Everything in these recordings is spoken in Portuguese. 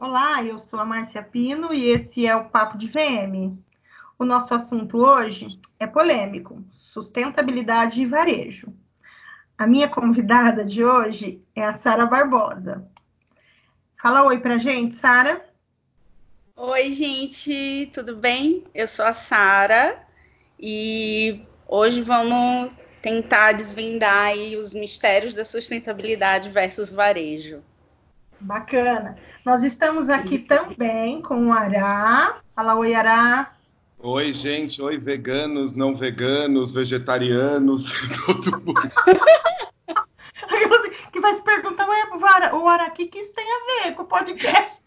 Olá, eu sou a Márcia Pino e esse é o Papo de VM. O nosso assunto hoje é polêmico: sustentabilidade e varejo. A minha convidada de hoje é a Sara Barbosa. Fala oi pra gente, Sara. Oi, gente, tudo bem? Eu sou a Sara e hoje vamos tentar desvendar os mistérios da sustentabilidade versus varejo. Bacana. Nós estamos aqui também com o Ará. Fala oi, Ará. Oi, gente. Oi, veganos, não veganos, vegetarianos, todo mundo. que vai se perguntar, ué, o Ará, o que, que isso tem a ver com o podcast?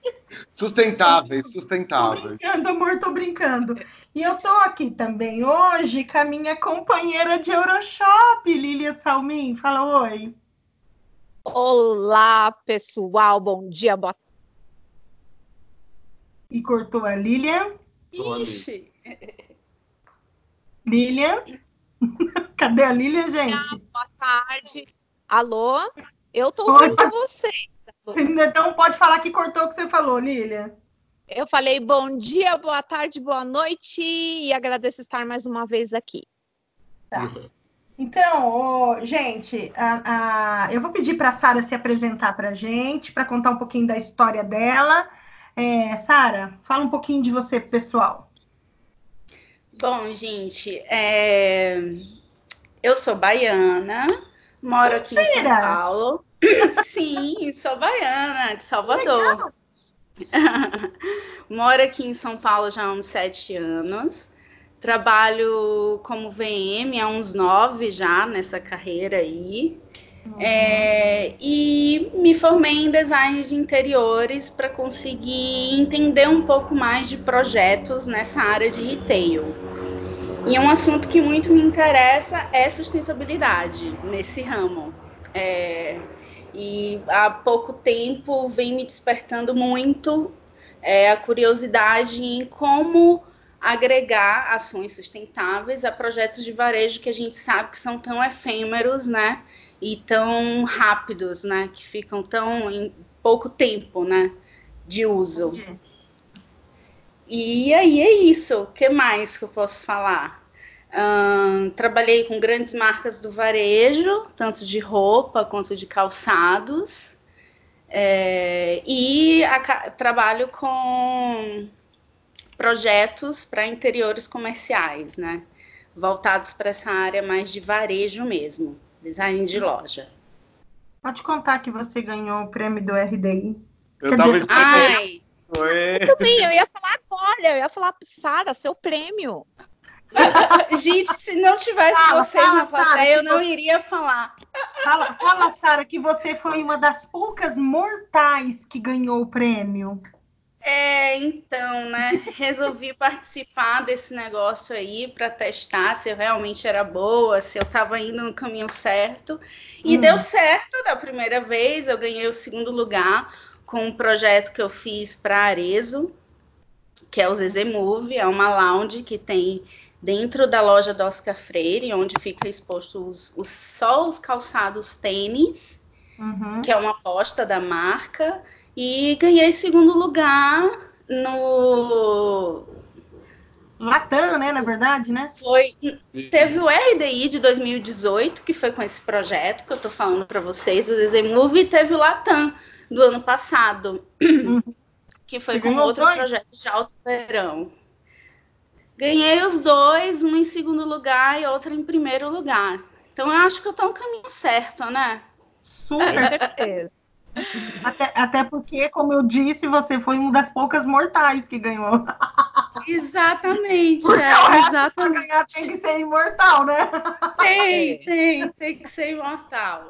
Sustentáveis, sustentáveis. Tô brincando, amor, tô brincando. E eu tô aqui também hoje com a minha companheira de Euroshop, Lilia Salmin. Fala oi. Olá, pessoal, bom dia, boa E cortou a Lilian. Ixi! Lilian? Cadê a Lilian, gente? Boa tarde. Alô? Eu tô ouvindo Oi. vocês. Então pode falar que cortou o que você falou, Lilian. Eu falei bom dia, boa tarde, boa noite e agradeço estar mais uma vez aqui. Tá. Então, oh, gente, a, a, eu vou pedir para a Sara se apresentar para a gente, para contar um pouquinho da história dela. É, Sara, fala um pouquinho de você, pessoal. Bom, gente, é... eu sou baiana, moro aqui Mentira. em São Paulo. Sim, sou baiana, de Salvador. moro aqui em São Paulo já há uns sete anos. Trabalho como VM há uns nove já nessa carreira aí. Uhum. É, e me formei em design de interiores para conseguir entender um pouco mais de projetos nessa área de retail. E um assunto que muito me interessa é sustentabilidade nesse ramo. É, e há pouco tempo vem me despertando muito é, a curiosidade em como agregar ações sustentáveis a projetos de varejo que a gente sabe que são tão efêmeros, né? E tão rápidos, né? Que ficam tão em pouco tempo, né? De uso. E aí é isso. O que mais que eu posso falar? Trabalhei com grandes marcas do varejo, tanto de roupa quanto de calçados. É, e a, trabalho com projetos para interiores comerciais, né? Voltados para essa área mais de varejo mesmo, design de loja. Pode contar que você ganhou o prêmio do RDI. Eu estava esperando. Ai, eu também, eu ia falar agora, eu ia falar, Sara, seu prêmio. Gente, se não tivesse fala, vocês fala, na plateia, eu não iria falar. Fala, fala Sara, que você foi uma das poucas mortais que ganhou o prêmio. É, então, né? Resolvi participar desse negócio aí para testar se eu realmente era boa, se eu estava indo no caminho certo. E hum. deu certo da primeira vez. Eu ganhei o segundo lugar com um projeto que eu fiz para Arezo, que é o Zezé Move, é uma lounge que tem dentro da loja do Oscar Freire, onde fica exposto os, os, só os calçados tênis, uhum. que é uma aposta da marca. E ganhei segundo lugar no. Latam, né? Na verdade, né? Foi. Teve o RDI de 2018, que foi com esse projeto que eu tô falando para vocês, o Desemove, e teve o Latam do ano passado, uhum. que foi Você com outro dois? projeto de alto verão. Ganhei os dois, um em segundo lugar e outro em primeiro lugar. Então eu acho que eu tô no caminho certo, né? Super certeza. Até, até porque, como eu disse, você foi uma das poucas mortais que ganhou. Exatamente, é, exatamente. Ganhar tem que ser imortal, né? Tem, tem, tem que ser imortal.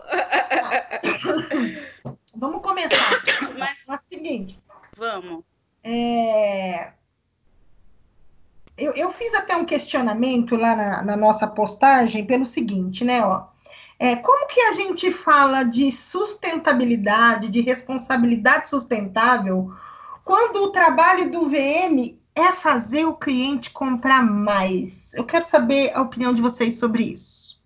Vamos começar. Mas é o seguinte. Vamos. É... Eu, eu fiz até um questionamento lá na, na nossa postagem pelo seguinte, né? Ó, é, como que a gente fala de sustentabilidade, de responsabilidade sustentável, quando o trabalho do VM é fazer o cliente comprar mais? Eu quero saber a opinião de vocês sobre isso.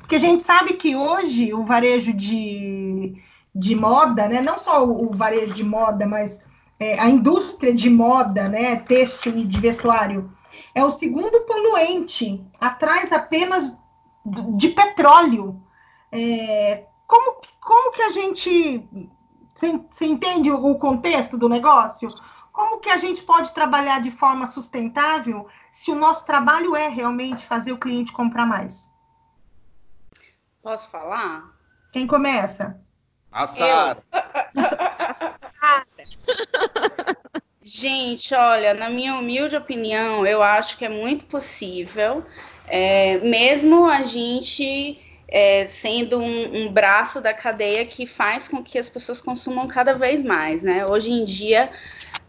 Porque a gente sabe que hoje o varejo de, de moda, né? Não só o, varejo de moda, mas é, a indústria de moda, né? Têxtil e de vestuário, é o segundo poluente, atrás apenas de petróleo. É, como, como que a gente. Você entende o contexto do negócio? Como que a gente pode trabalhar de forma sustentável se o nosso trabalho é realmente fazer o cliente comprar mais? Posso falar? Quem começa? A Sara. Gente, olha, na minha humilde opinião, eu acho que é muito possível, é, mesmo a gente é, sendo um, um, braço da cadeia que faz com que as pessoas consumam cada vez mais, né? Hoje em dia,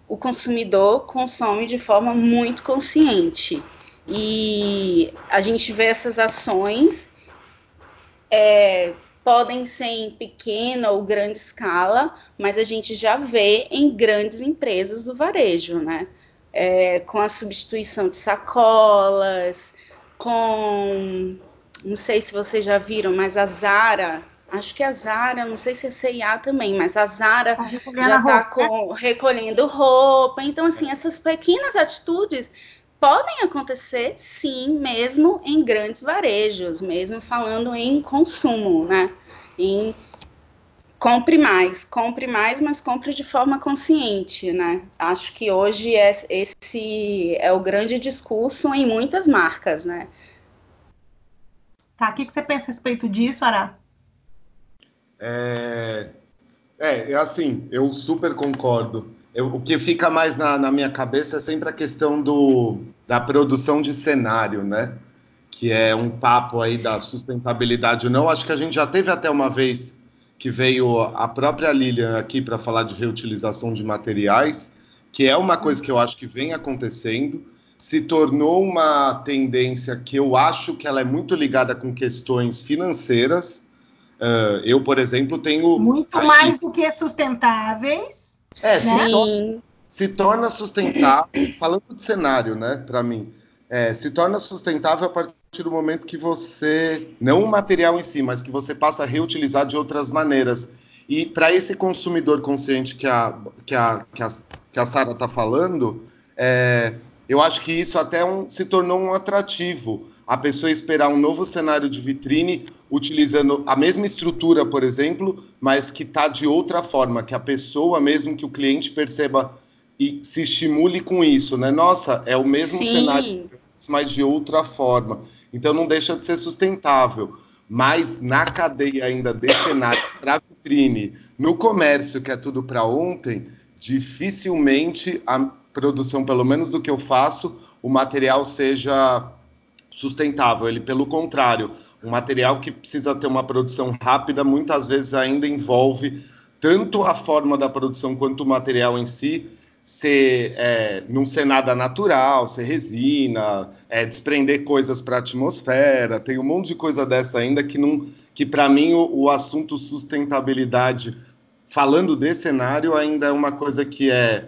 o consumidor consome de forma muito consciente. E a gente vê essas ações é, podem ser em pequena ou grande escala, mas a gente já vê em grandes empresas do varejo, né? É, com a substituição de sacolas, com não sei se vocês já viram, mas a Zara Acho que a Zara, não sei se é CIA também, mas a Zara tá já está né? recolhendo roupa. Então, assim, essas pequenas atitudes podem acontecer, sim, mesmo em grandes varejos, mesmo falando em consumo, né? Em compre mais, compre mais, mas compre de forma consciente, né? Acho que hoje é, esse é o grande discurso em muitas marcas, né? Tá, o que, que você pensa a respeito disso, Ará? É, é, é assim, eu super concordo. Eu, o que fica mais na, na, minha cabeça é sempre a questão do, da produção de cenário, né? Que é um papo aí da sustentabilidade ou não. Acho que a gente já teve até uma vez que veio a própria Lilian aqui para falar de reutilização de materiais, que é uma coisa que eu acho que vem acontecendo, se tornou uma tendência que eu acho que ela é muito ligada com questões financeiras, Uh, eu, por exemplo, tenho. Muito aí, mais do que sustentáveis. É, né? se, torna, se torna sustentável, falando de cenário, né, para mim, é, se torna sustentável a partir do momento que você, não o material em si, mas que você passa a reutilizar de outras maneiras. E para esse consumidor consciente que a, que a, que a, que a Sara está falando, é, eu acho que isso até um, se tornou um atrativo. A pessoa esperar um novo cenário de vitrine utilizando a mesma estrutura, por exemplo, mas que está de outra forma, que a pessoa, mesmo que o cliente perceba e se estimule com isso, né? Nossa, é o mesmo Sim. cenário, mas de outra forma. Então não deixa de ser sustentável. Mas na cadeia ainda de cenário para vitrine, no comércio, que é tudo para ontem, dificilmente a produção, pelo menos do que eu faço, o material seja sustentável. Ele, pelo contrário, um material que precisa ter uma produção rápida, muitas vezes ainda envolve tanto a forma da produção quanto o material em si ser é, não ser nada natural, ser resina, é, desprender coisas para a atmosfera, tem um monte de coisa dessa ainda que não que para mim o, o, assunto sustentabilidade falando de cenário ainda é uma coisa que é,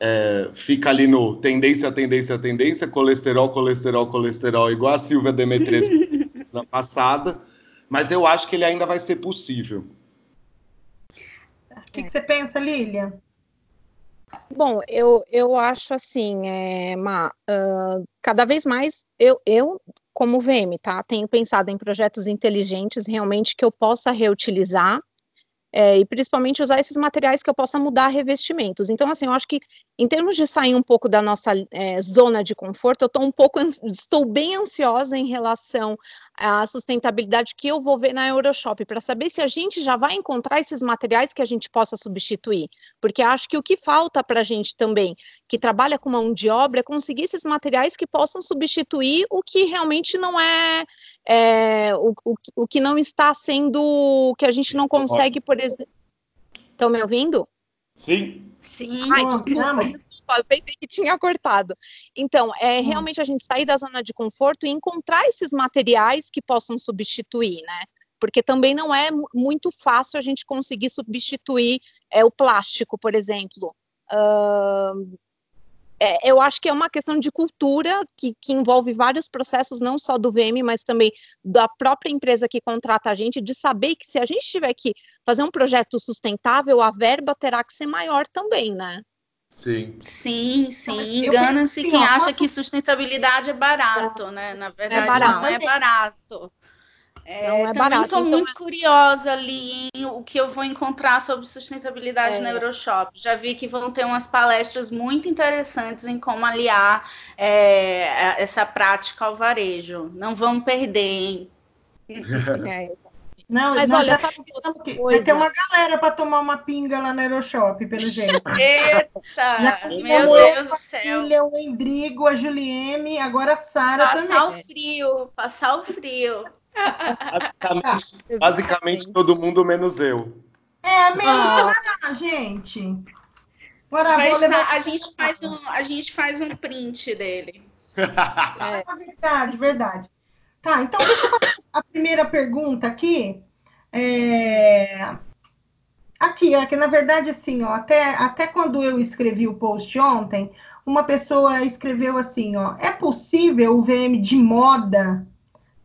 é, fica ali no tendência, tendência, tendência, colesterol, colesterol, colesterol, igual a Silvia Demetrescu da passada, mas eu acho que ele ainda vai ser possível. O que, que você pensa, Lília? Bom, eu, eu acho assim, é, Ma, uh, cada vez mais eu, eu, como VM, tá, tenho pensado em projetos inteligentes realmente que eu possa reutilizar é, e principalmente usar esses materiais que eu possa mudar revestimentos. Então, assim, eu acho que em termos de sair um pouco da nossa é, zona de conforto, eu estou um pouco, estou bem ansiosa em relação à sustentabilidade que eu vou ver na Euroshop, para saber se a gente já vai encontrar esses materiais que a gente possa substituir, porque acho que o que falta para a gente também, que trabalha com mão de obra, é conseguir esses materiais que possam substituir o que realmente não é, é o, o, o que não está sendo, o que a gente não consegue, por exemplo. Estão me ouvindo? Sim. Sim. Ai, desculpa, eu pensei que tinha cortado. Então, é hum. realmente a gente sair da zona de conforto e encontrar esses materiais que possam substituir, né? Porque também não é muito fácil a gente conseguir substituir é, o plástico, por exemplo. Uh, é, eu acho que é uma questão de cultura que, que, envolve vários processos, não só do VM, mas também da própria empresa que contrata a gente, de saber que se a gente tiver que fazer um projeto sustentável, a verba terá que ser maior também, né? Sim. Sim, sim. Engana-se quem acha que sustentabilidade é barato, né? Na é verdade, é barato. não é barato. É, não é também estou então muito curiosa ali em o que eu vou encontrar sobre sustentabilidade é. na Euroshop. Já vi que vão ter umas palestras muito interessantes em como aliar é, essa prática ao varejo. Não vamos perder, hein? É, não, Mas olha, já, sabe vai ter uma galera para tomar uma pinga lá no Euroshop, pelo jeito. Eita! já meu Deus do céu! Filha, o Endrigo, a Juliene, agora a Sara também. Passar o frio, passar o frio. Basicamente, basicamente todo mundo menos eu. É, menos ah. gente. Agora, levar... a, gente faz um, a gente faz um print dele. é. é verdade, verdade. Tá, então deixa eu fazer a primeira pergunta aqui. É... Aqui, aqui, na verdade, assim, ó, até, até quando eu escrevi o post ontem, uma pessoa escreveu assim, ó, é possível o VM de moda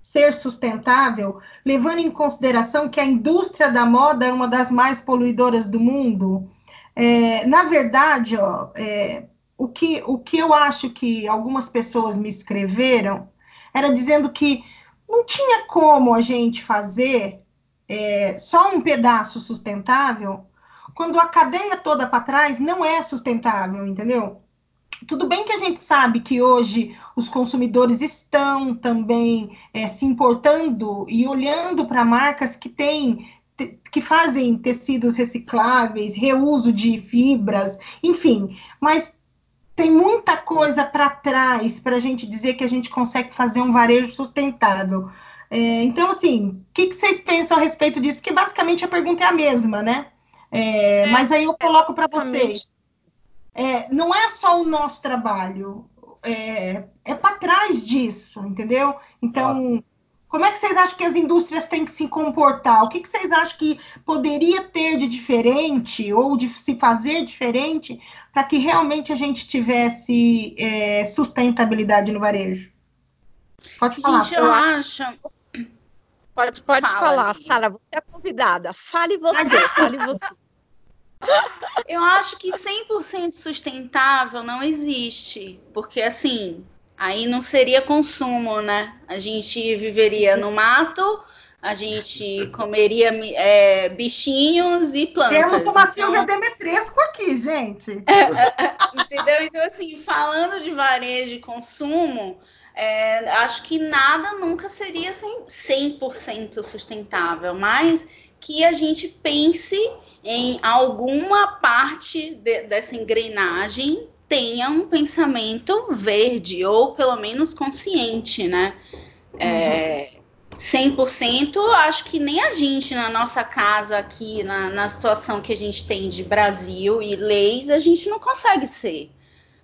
ser sustentável, levando em consideração que a indústria da moda é uma das mais poluidoras do mundo? É, na verdade, ó, é, o, que, o que eu acho que algumas pessoas me escreveram era dizendo que não tinha como a gente fazer é, só um pedaço sustentável quando a cadeia toda para trás não é sustentável, entendeu? Tudo bem que a gente sabe que hoje os consumidores estão também é, se importando e olhando para marcas que têm que fazem tecidos recicláveis, reuso de fibras, enfim, mas tem muita coisa para trás para a gente dizer que a gente consegue fazer um varejo sustentável. É, então, assim, o que, que, vocês pensam a respeito disso? Porque basicamente a pergunta é a mesma, né? É, é mas aí eu coloco para vocês é, não é só o nosso trabalho, é, é para trás disso, entendeu? Então, como é que vocês acham que as indústrias têm que se comportar? O que, que vocês acham que poderia ter de diferente ou de se fazer diferente para que realmente a gente tivesse é, sustentabilidade no varejo? Pode falar. Gente, eu acho. Pode, pode Fala, falar, Sara, você é convidada. Fale você, fale você. Eu acho que 100% sustentável não existe, porque assim, aí não seria consumo, né? A gente viveria no mato, a gente comeria é, bichinhos e plantas. Temos uma então... Silvia Demetresco aqui, gente. Entendeu? Então, assim, falando de varejo e consumo, é, acho que nada nunca seria 100% sustentável, mas que a gente pense em alguma parte de, dessa engrenagem tenha um pensamento verde, ou pelo menos consciente, né? É, 100%, acho que nem a gente na nossa casa aqui, na, na situação que a gente tem de Brasil e leis, a gente não consegue ser.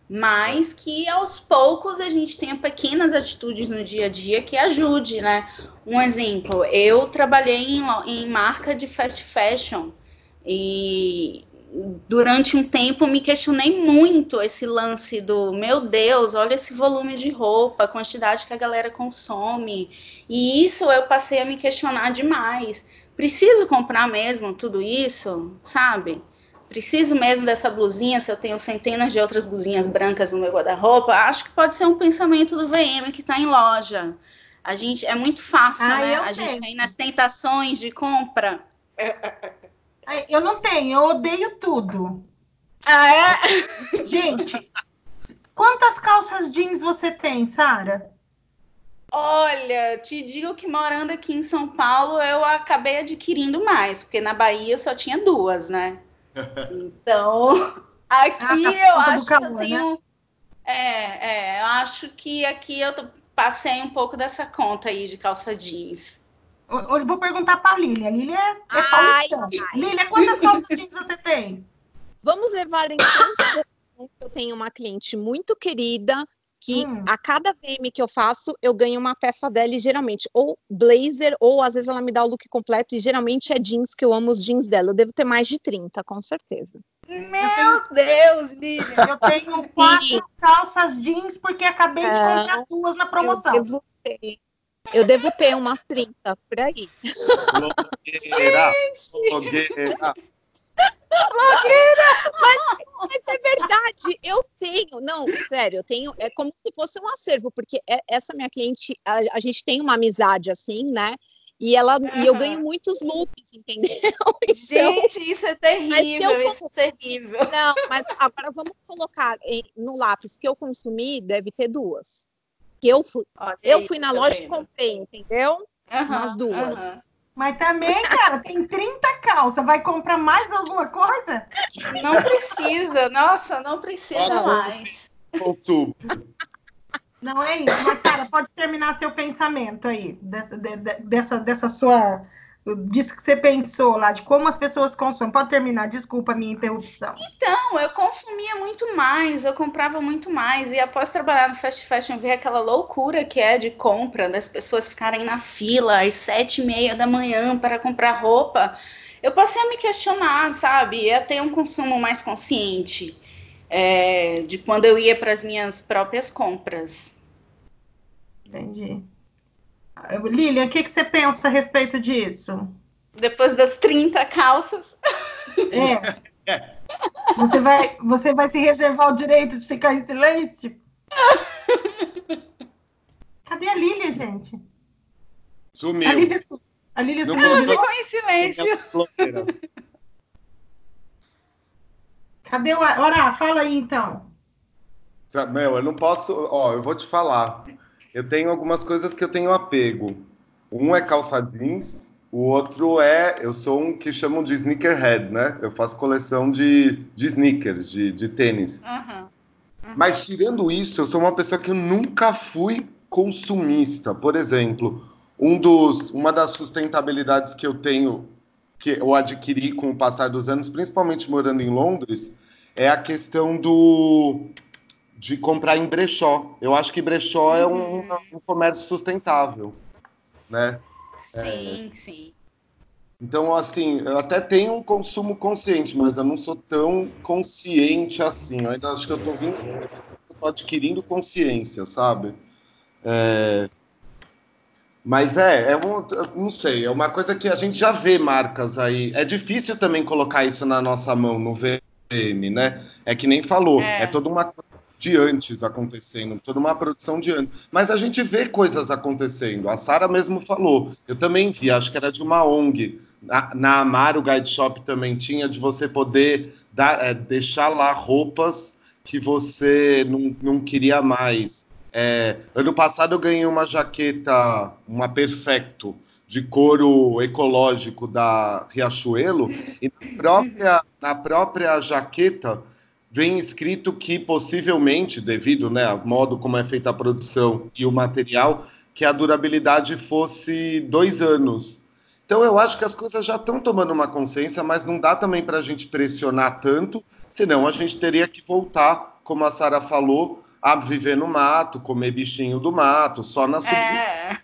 Mas que aos poucos a gente tenha pequenas atitudes no dia a dia que ajude, né? Um exemplo, eu trabalhei em, em marca de fast fashion e durante um tempo me questionei muito esse lance do meu Deus, olha esse volume de roupa, a quantidade que a galera consome. E isso eu passei a me questionar demais. Preciso comprar mesmo tudo isso, sabe? Preciso mesmo dessa blusinha se eu tenho centenas de outras blusinhas brancas no meu guarda-roupa? Acho que pode ser um pensamento do VM que está em loja. A gente é muito fácil, ah, né? A gente vem nas tentações de compra. Eu não tenho, eu odeio tudo. Ah, é? Gente, quantas calças jeans você tem, Sara? Olha, te digo que morando aqui em São Paulo, eu acabei adquirindo mais, porque na Bahia só tinha duas, né? Então, aqui ah, tá eu acho calor, que eu tenho. Né? É, é, eu acho que aqui eu passei um pouco dessa conta aí de calça jeans. Eu vou perguntar para a Lília. Lília é, é paulistana. Lília, quantas calças jeans você tem? Vamos levar em consideração que eu tenho uma cliente muito querida que hum. a cada VM que eu faço, eu ganho uma peça dela e geralmente ou blazer ou às vezes ela me dá o look completo e geralmente é jeans que eu amo os jeans dela. Eu devo ter mais de 30, com certeza. Meu Deus, Lívia! Eu tenho quatro calças jeans porque acabei de comprar duas na promoção. Eu devo ter, eu devo ter umas 30 por aí. Blogueira! Blogueira! Mas, mas, é verdade, eu tenho, não, sério, eu tenho, é como se fosse um acervo, porque é, essa minha cliente, a, a gente tem uma amizade assim, né? E, ela, uhum. e eu ganho muitos loops, entendeu? Então, Gente, isso é terrível, eu, isso é terrível. Não, mas agora vamos colocar no lápis que eu consumi, deve ter duas. Que eu fui, Olha eu fui na tá loja e comprei, entendeu? Uhum, Umas duas. Uhum. Mas também, cara, tem 30 calças. Vai comprar mais alguma coisa? Não precisa, nossa, não precisa mais. Outubro. Não é isso, mas, Sara, pode terminar seu pensamento aí, dessa, de, dessa, dessa sua. Disso que você pensou lá, de como as pessoas consomem. Pode terminar, desculpa a minha interrupção. Então, eu consumia muito mais, eu comprava muito mais, e após trabalhar no fast fashion, ver aquela loucura que é de compra, das pessoas ficarem na fila às sete e meia da manhã para comprar roupa, eu passei a me questionar, sabe? E a ter um consumo mais consciente é, de quando eu ia para as minhas próprias compras. Entendi. Lilian, o que, que você pensa a respeito disso? Depois das 30 calças. É. Você vai, você vai se reservar o direito de ficar em silêncio? Cadê a Lilian, gente? Sumiu. A Lilian, a Lilian sumiu. ficou em silêncio. Cadê o Ora? Fala aí então. Meu, eu não posso. Ó, eu vou te falar. Eu tenho algumas coisas que eu tenho apego. Um é calça jeans, o outro é. Eu sou um que chamam de sneakerhead, né? Eu faço coleção de, de sneakers, de, de tênis. Uhum. Uhum. Mas tirando isso, eu sou uma pessoa que eu nunca fui consumista. Por exemplo, um dos, uma das sustentabilidades que eu tenho que eu adquiri com o passar dos anos, principalmente morando em Londres, é a questão do de comprar em brechó. Eu acho que brechó é um, uhum. um comércio sustentável, né? Sim, é... sim. Então, assim, eu até tenho um consumo consciente, mas eu não sou tão consciente assim. Eu ainda acho que eu estou vindo, eu tô adquirindo consciência, sabe? É... Mas é, é um, não sei, é uma coisa que a gente já vê marcas aí. É difícil também colocar isso na nossa mão no VM, né? É que nem falou, é, é toda uma de antes acontecendo, toda uma produção de antes. Mas a gente vê coisas acontecendo. A Sara mesmo falou, eu também vi, acho que era de uma ONG. Na, na Guide Shop também tinha de você poder dar, é, deixar lá roupas que você não, não queria mais. É, ano passado eu ganhei uma jaqueta, uma Perfecto, de couro ecológico da Riachuelo, e na própria, na própria jaqueta vem escrito que possivelmente, devido né, ao modo como é feita a produção e o material, que a durabilidade fosse dois anos. Então eu acho que as coisas já estão tomando uma consciência, mas não dá também para a gente pressionar tanto, senão a gente teria que voltar, como a Sara falou, a viver no mato, comer bichinho do mato, só na subsistência. É.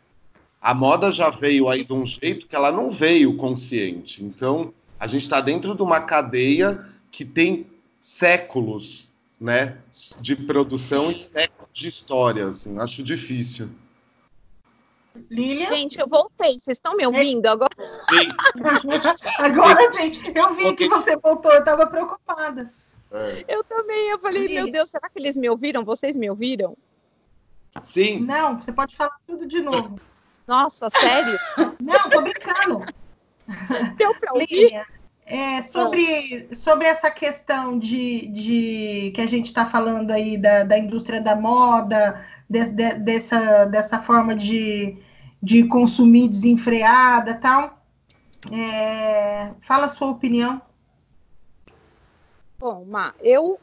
A moda já veio aí de um jeito que ela não veio consciente. Então, a gente está dentro de uma cadeia que tem séculos né, de produção e séculos de história. Assim, acho difícil. Lilian? Gente, eu voltei. Vocês estão me ouvindo agora? Sim. agora sim. Eu vi que você voltou. Eu estava preocupada. É. Eu também, eu falei, meu Deus, será que eles me ouviram? Vocês me ouviram? Sim. Não, você pode falar tudo de novo. Nossa, sério? Não, tô brincando. Deu pra ouvir? É, sobre, sobre essa questão de, de que a gente está falando aí da, da indústria da moda, de, de, dessa, dessa forma de, de consumir desenfreada tal, é, fala a sua opinião. Bom, Ma, eu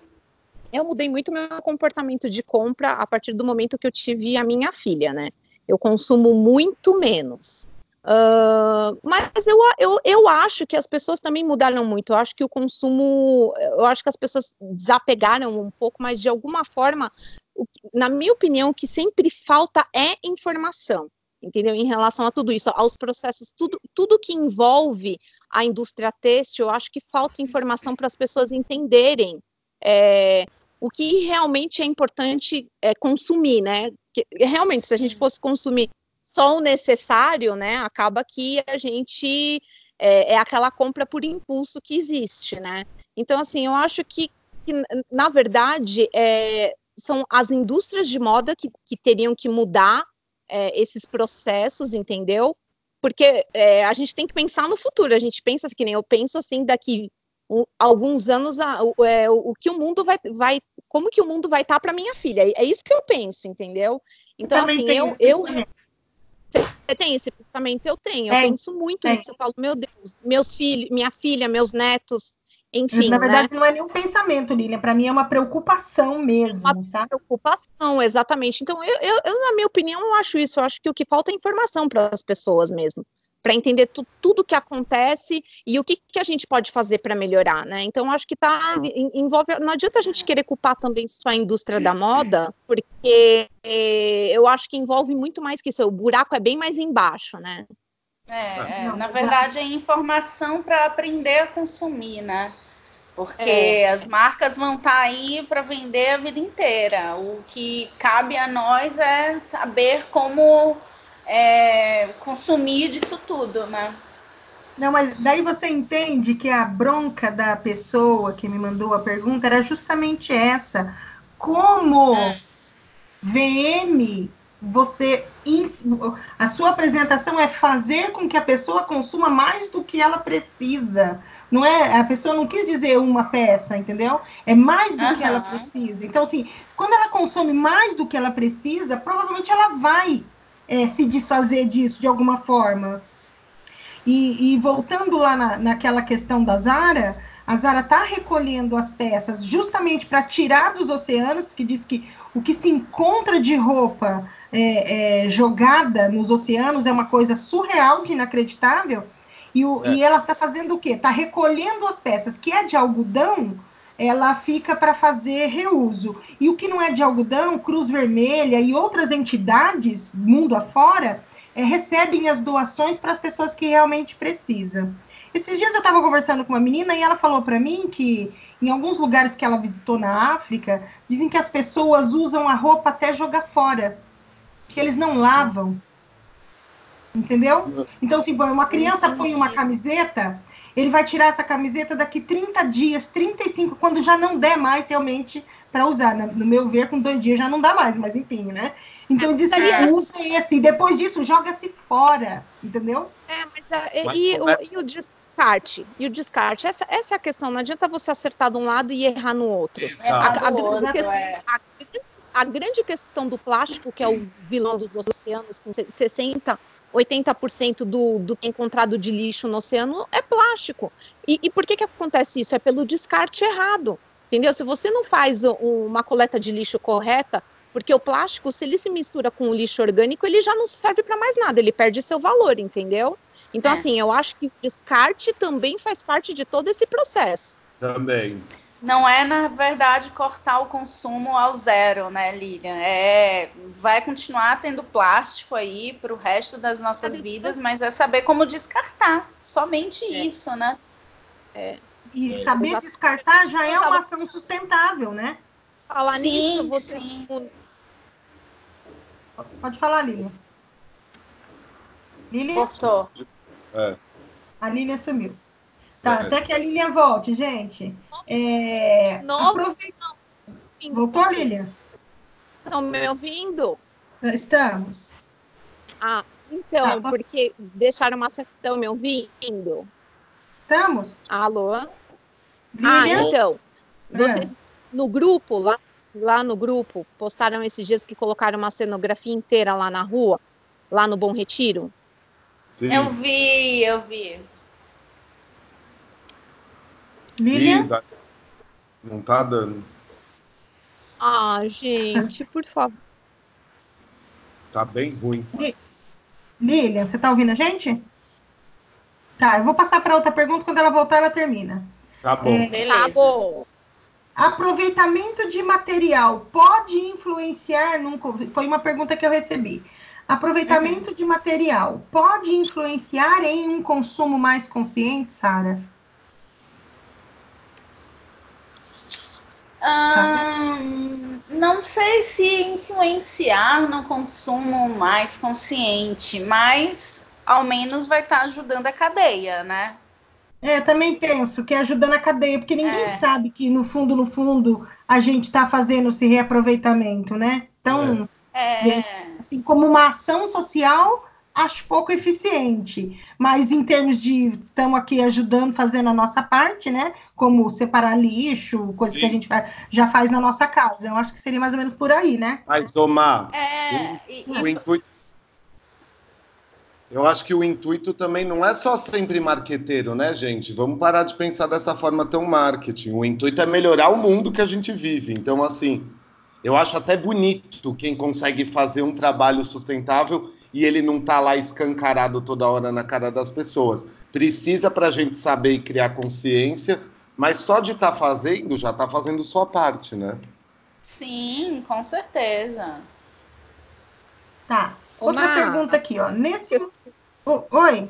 eu mudei muito meu comportamento de compra a partir do momento que eu tive a minha filha, né? Eu consumo muito menos. Uh, mas eu, eu, eu acho que as pessoas também mudaram muito. Eu acho que o consumo, eu acho que as pessoas desapegaram um pouco, mas de alguma forma, na minha opinião, o que sempre falta é informação. entendeu? Em relação a tudo isso, aos processos, tudo, tudo que envolve a indústria têxtil, eu acho que falta informação para as pessoas entenderem é, o que realmente é importante é, consumir, né? Que, realmente, se a gente fosse consumir só o necessário, né, acaba que a gente é, é aquela compra por impulso que existe, né? Então, assim, eu acho que, que na verdade, é, são as indústrias de moda que, que teriam que mudar é, esses processos, entendeu? Porque é, a gente tem que pensar no futuro, a gente pensa que nem eu penso assim, daqui um, alguns anos, a, é, o, o, que o mundo vai, vai, como que o mundo vai estar tá para minha filha? É, é isso que eu penso, entendeu? Então, assim, eu, eu, você tem esse pensamento? Eu tenho. Eu penso muito nisso. Eu falo, meu Deus, meus filhos, minha filha, meus netos, enfim. Na verdade, né? não é nenhum pensamento, Lilian. Para mim é uma preocupação mesmo, uma sabe? Preocupação, exatamente. Então, eu, eu, eu, na minha opinião, não acho isso. Eu acho que o que falta é informação para as pessoas mesmo para entender tu, tudo o que acontece e o que, que a gente pode fazer para melhorar, né? Então, acho que tá envolve. Não adianta a gente querer culpar também só a indústria da moda, porque é, eu acho que envolve muito mais que isso. O buraco é bem mais embaixo, né? É, é na verdade, é informação para aprender a consumir, né? Porque é. as marcas vão estar tá aí para vender a vida inteira. O que cabe a nós é saber como é, consumir disso tudo, né? Não, mas daí você entende que a bronca da pessoa que me mandou a pergunta era justamente essa. Como é. VM você a sua apresentação é fazer com que a pessoa consuma mais do que ela precisa. Não é a pessoa não quis dizer uma peça, entendeu? É mais do uhum. que ela precisa. Então assim, quando ela consome mais do que ela precisa, provavelmente ela vai é, se desfazer disso de alguma forma. E, e voltando lá na, naquela questão da Zara, a Zara está recolhendo as peças justamente para tirar dos oceanos, porque diz que o que se encontra de roupa é, é, jogada nos oceanos é uma coisa surreal, de inacreditável. E, o, é. e ela está fazendo o quê? Está recolhendo as peças que é de algodão ela fica para fazer reuso. E o que não é de algodão, Cruz Vermelha e outras entidades, mundo afora, é, recebem as doações para as pessoas que realmente precisam. Esses dias eu estava conversando com uma menina e ela falou para mim que em alguns lugares que ela visitou na África, dizem que as pessoas usam a roupa até jogar fora, que eles não lavam. Entendeu? Então, assim, uma criança põe uma camiseta, ele vai tirar essa camiseta daqui 30 dias, 35, quando já não der mais realmente para usar. No meu ver, com dois dias já não dá mais, mas enfim, né? Então diz que é. usa esse, depois disso joga-se fora, entendeu? É, mas, uh, mas e, o, é... e, o, descarte? E o descarte? Essa, essa é a questão, não adianta você acertar de um lado e errar no outro. A, a, grande questão, é. a, a grande questão do plástico, que é o vilão dos oceanos, com 60 80% do, do que é encontrado de lixo no oceano é plástico. E, e, por que, que acontece isso? É pelo descarte errado. Entendeu? Se você não faz uma coleta de lixo correta, porque o plástico, se ele se mistura com o lixo orgânico, ele já não serve para mais nada, ele perde seu valor, entendeu? Então, é. assim, eu acho que o descarte também faz parte de todo esse processo. Também não é, na verdade, cortar o consumo ao zero, né, Lilian? É, vai continuar tendo plástico aí para o resto das nossas vidas, mas é saber como descartar. Somente é. isso, né? É. E saber Exato. descartar já é uma ação sustentável, né? Falar sim, nisso, você. Sim. Pode falar, Lilian. Lilian? Cortou. É. A Lilian sumiu. Tá, é. até que a Lilian volte, gente. É, Novo, Voltou, Lilian? Estão me ouvindo? Estamos. Ah, então, tá, posso... porque deixaram uma sessão me ouvindo. Estamos? Alô? Lilian? Ah, então. É. Vocês, no grupo, lá, lá no grupo, postaram esses dias que colocaram uma cenografia inteira lá na rua, lá no Bom Retiro? Sim. Eu vi, eu vi. Lilian? Não tá dando. Ah, gente, por favor. Tá bem ruim. Lilian, você tá ouvindo a gente? Tá, eu vou passar para outra pergunta, quando ela voltar, ela termina. Tá bom. É, Beleza. Tá bom. Aproveitamento de material pode influenciar num. Foi uma pergunta que eu recebi. Aproveitamento uhum. de material pode influenciar em um consumo mais consciente, Sara? Hum, não sei se influenciar no consumo mais consciente, mas ao menos vai estar tá ajudando a cadeia, né? É, também penso que é ajudando a cadeia, porque ninguém é. sabe que no fundo, no fundo, a gente está fazendo esse reaproveitamento, né? Então, é. assim, como uma ação social, acho pouco eficiente. Mas em termos de estamos aqui ajudando, fazendo a nossa parte, né? Como separar lixo, coisa Sim. que a gente já faz na nossa casa. Eu acho que seria mais ou menos por aí, né? Mas, Omar, é, o, e, o intuito eu acho que o intuito também não é só sempre marqueteiro, né, gente? Vamos parar de pensar dessa forma tão marketing. O intuito é melhorar o mundo que a gente vive. Então, assim, eu acho até bonito quem consegue fazer um trabalho sustentável e ele não tá lá escancarado toda hora na cara das pessoas. Precisa para a gente saber e criar consciência, mas só de estar tá fazendo já está fazendo sua parte, né? Sim, com certeza. Tá. Outra Uma... pergunta aqui, ó. Nesse. Oh, oi.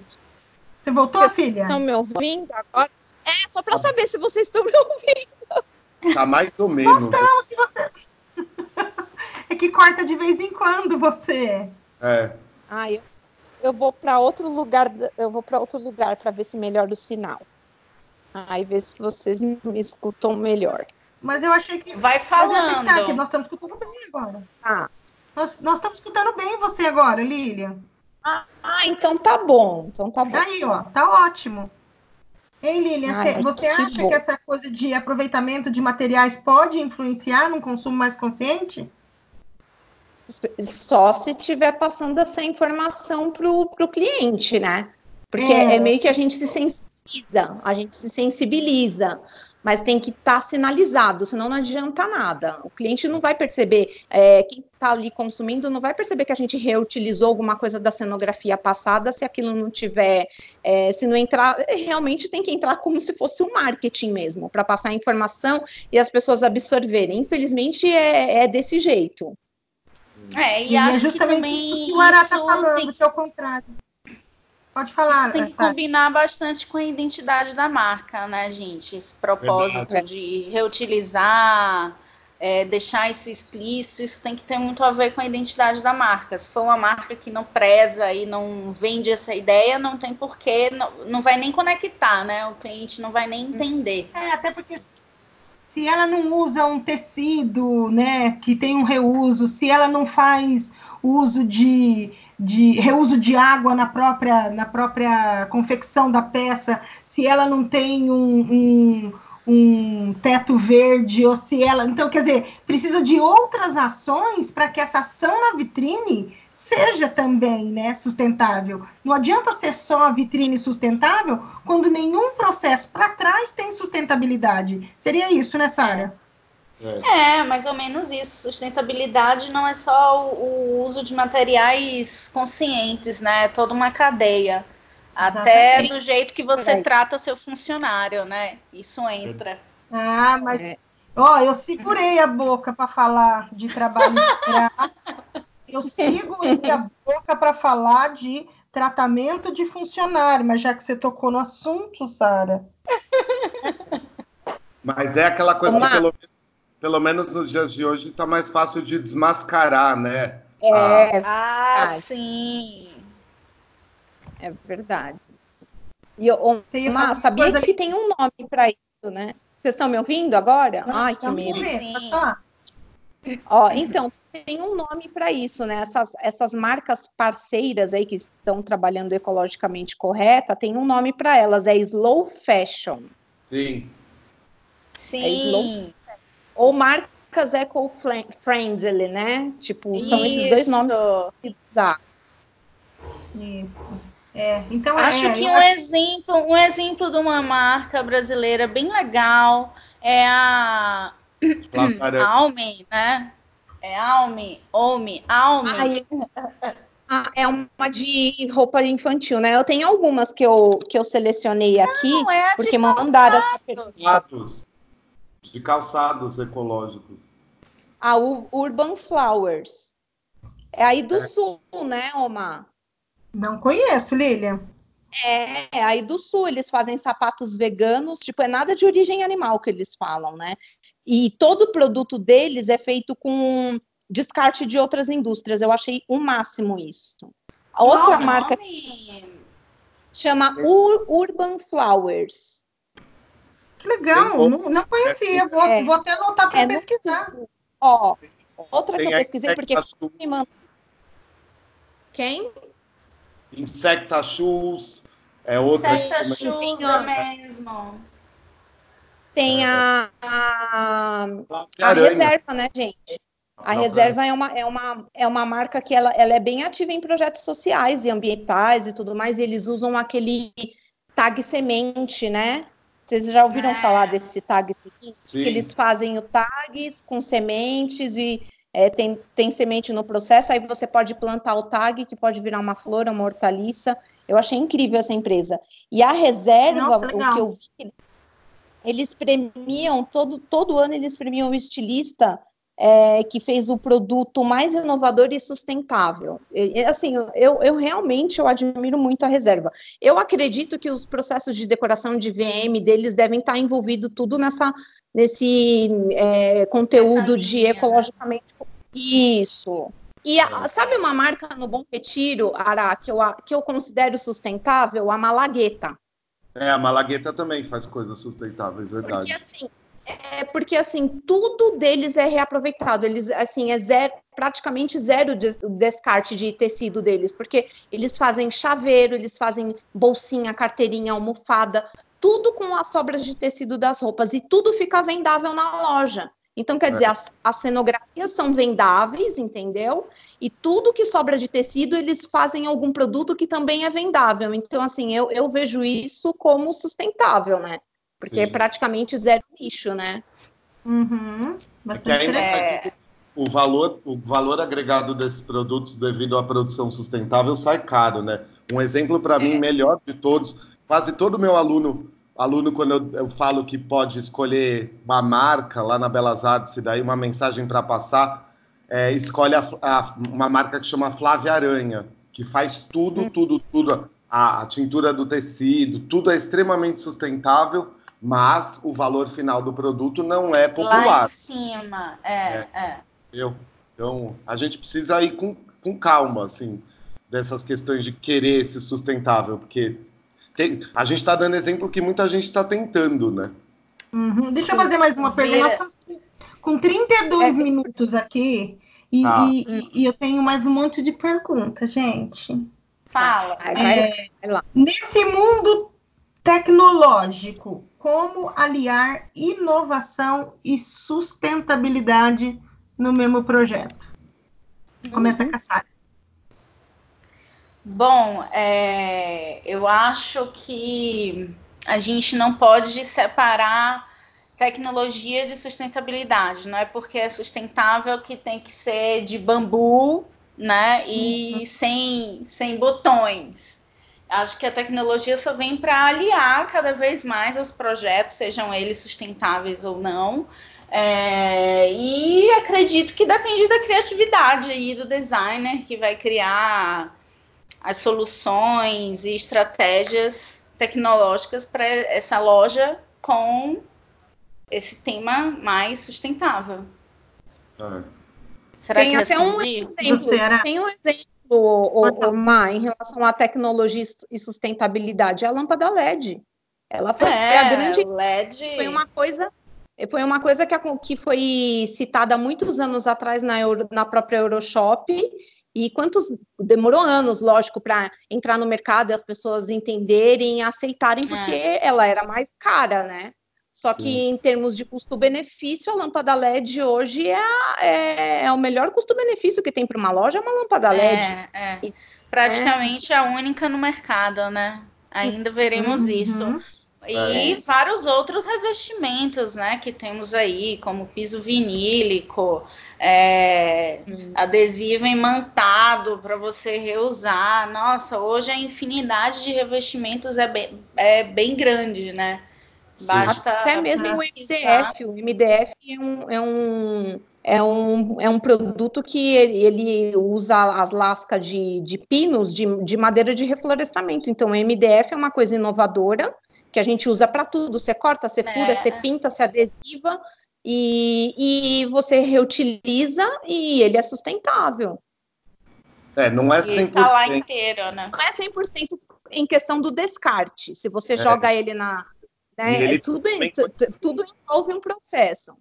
Você voltou, vocês filha? Estão me ouvindo agora? É, só para saber se vocês estão me ouvindo. Tá mais ou menos. Não, se você. é que corta de vez em quando você. É. Ah, eu, eu vou para outro lugar. Eu vou para outro lugar para ver se melhora o sinal. Aí ver se vocês me escutam melhor. Mas eu achei que. Vai falando. Tá, que nós estamos escutando bem agora. Ah. Nós, nós estamos escutando bem você agora, Lilian. Ah, ah, então tá bom. Então tá bom. Aí, ó, tá ótimo. Hein, Lilian, Ai, você acha que, que essa coisa de aproveitamento de materiais pode influenciar num consumo mais consciente? Só se estiver passando essa informação para o cliente, né? Porque é. é meio que a gente se sensibiliza, a gente se sensibiliza mas tem que estar tá sinalizado, senão não adianta nada. O cliente não vai perceber, é, quem está ali consumindo não vai perceber que a gente reutilizou alguma coisa da cenografia passada se aquilo não tiver, é, se não entrar, realmente tem que entrar como se fosse um marketing mesmo, para passar a informação e as pessoas absorverem. Infelizmente é, é desse jeito. É, e, e é acho é que também. O que o Ará está falando, tem... que é o contrário. Pode falar. Isso tem que combinar bastante com a identidade da marca, né, gente? Esse propósito Verdade. de reutilizar, é, deixar isso explícito, isso tem que ter muito a ver com a identidade da marca. Se for uma marca que não preza e não vende essa ideia, não tem porquê, não, não vai nem conectar, né? O cliente não vai nem entender. É, até porque se ela não usa um tecido, né, que tem um reuso, se ela não faz uso de de reuso de água na própria, na própria confecção da peça, se ela não tem um, um, um teto verde, ou se ela. Então, quer dizer, precisa de outras ações para que essa ação na vitrine seja também né, sustentável. Não adianta ser só a vitrine sustentável quando nenhum processo para trás tem sustentabilidade. Seria isso, né, Sara? É. é, mais ou menos isso. Sustentabilidade não é só o, o uso de materiais conscientes, né? É toda uma cadeia. Até Exatamente. do jeito que você é. trata seu funcionário, né? Isso entra. Ah, mas é. ó, eu segurei a boca para falar de trabalho escravo. eu segurei a boca para falar de tratamento de funcionário, mas já que você tocou no assunto, Sara. Mas é aquela coisa Uma... que pelo menos pelo menos nos dias de hoje, está mais fácil de desmascarar, né? É, ah, ah sim. É verdade. E eu, uma, sabia que tem um nome para isso, né? Vocês estão me ouvindo agora? Não, Ai, que medo. Sim. Ó, então, tem um nome para isso, né? Essas, essas marcas parceiras aí que estão trabalhando ecologicamente correta, tem um nome para elas, é slow fashion. Sim. Sim. É slow ou marcas eco-friendly, né? Tipo, são Isso. esses dois nomes que dá. Isso. É, então acho é, que um acho... exemplo, um exemplo de uma marca brasileira bem legal é a Alme, né? É Alme, Alme, Alme. Ah, é uma de roupa infantil, né? Eu tenho algumas que eu, que eu selecionei aqui, Não, é porque mandaram essa pergunta de calçados ecológicos. A Urban Flowers. É aí do é. sul, né, Omar? Não conheço, Lilian. É, é, aí do sul eles fazem sapatos veganos, tipo, é nada de origem animal que eles falam, né? E todo o produto deles é feito com descarte de outras indústrias. Eu achei o máximo isso. A outra Nossa, marca nome. chama Ur Urban Flowers. Que legal, não, não conhecia. Vou, é, vou até anotar para é, pesquisar. Ó, outra Tem que eu pesquisei porque me mandou. Quem? Insecta Shoes é outra. Insecta Shoes é mesmo. Tem a, a, a reserva, né, gente? A reserva é uma, é, uma, é uma marca que ela, ela é bem ativa em projetos sociais e ambientais e tudo mais. E eles usam aquele tag semente, né? Vocês já ouviram é. falar desse tag semente? Que eles fazem o tags com sementes e é, tem, tem semente no processo, aí você pode plantar o tag, que pode virar uma flor, uma hortaliça. Eu achei incrível essa empresa. E a reserva, Nossa, o que eu vi, eles premiam, todo, todo ano eles premiam o estilista é, que fez o produto mais inovador e sustentável. E, assim, eu, eu realmente eu admiro muito a reserva. Eu acredito que os processos de decoração de VM deles devem estar envolvidos tudo nessa nesse é, conteúdo de né? ecologicamente isso. E a, sabe uma marca no Bom Retiro, Ara, que eu, que eu considero sustentável? A Malagueta. É, a Malagueta também faz coisas sustentáveis, verdade. Porque assim, é porque assim, tudo deles é reaproveitado. Eles assim, é zero, praticamente zero de, descarte de tecido deles, porque eles fazem chaveiro, eles fazem bolsinha, carteirinha, almofada, tudo com as sobras de tecido das roupas e tudo fica vendável na loja. Então, quer é. dizer, as, as cenografias são vendáveis, entendeu? E tudo que sobra de tecido, eles fazem algum produto que também é vendável. Então, assim, eu, eu vejo isso como sustentável, né? Porque Sim. é praticamente zero lixo, né? Uhum, é que ainda é... o valor, o valor agregado desses produtos devido à produção sustentável sai caro, né? Um exemplo para é. mim melhor de todos, quase todo meu aluno, aluno quando eu, eu, falo que pode escolher uma marca lá na Belas Artes e daí uma mensagem para passar, é, escolhe a, a, uma marca que chama Flávia Aranha, que faz tudo, hum. tudo, tudo, a, a tintura do tecido, tudo é extremamente sustentável mas o valor final do produto não é popular. Lá em cima, é, é. é. Eu, então, a gente precisa ir com, com calma, assim, dessas questões de querer ser sustentável, porque tem, a gente está dando exemplo que muita gente está tentando, né? Uhum. Deixa eu fazer mais uma pergunta. Nós estamos com 32 é. minutos aqui e, ah. e, e, eu tenho mais um monte de perguntas, gente. Fala. É, nesse mundo tecnológico, como aliar inovação e sustentabilidade no mesmo projeto? Começa uhum. a caçar. Bom, é, eu acho que a gente não pode separar tecnologia de sustentabilidade. Não é porque é sustentável que tem que ser de bambu, né? E uhum. sem, sem botões. Acho que a tecnologia só vem para aliar cada vez mais os projetos, sejam eles sustentáveis ou não. É, e acredito que depende da criatividade aí do designer que vai criar as soluções e estratégias tecnológicas para essa loja com esse tema mais sustentável. Ah. Será tem que até um exemplo. Tem um exemplo o, o, o Má, em relação à tecnologia e sustentabilidade, é a lâmpada LED. Ela foi, é, a grande. LED. Foi uma coisa. Foi uma coisa que, que foi citada muitos anos atrás na, Euro, na própria Euroshop, e quantos demorou anos, lógico, para entrar no mercado e as pessoas entenderem e aceitarem, porque é. ela era mais cara, né? Só Sim. que em termos de custo-benefício, a lâmpada LED hoje é, é, é o melhor custo-benefício que tem para uma loja, é uma lâmpada LED. É, é. E, Praticamente a única no mercado, né? Ainda veremos uhum. isso. E é. vários outros revestimentos, né, que temos aí, como piso vinílico, é, hum. adesivo imantado para você reusar. Nossa, hoje a infinidade de revestimentos é bem, é bem grande, né? Basta Até mesmo o MDF. O MDF é um, é um, é um, é um produto que ele, ele usa as lascas de, de pinos de, de madeira de reflorestamento. Então, o MDF é uma coisa inovadora que a gente usa para tudo. Você corta, você fura, é. você pinta, você adesiva e, e você reutiliza e ele é sustentável. É, não é 100%. E tá lá inteiro, né? Não é 100% em questão do descarte. Se você é. joga ele na... Né, ele tudo, tudo envolve um processo.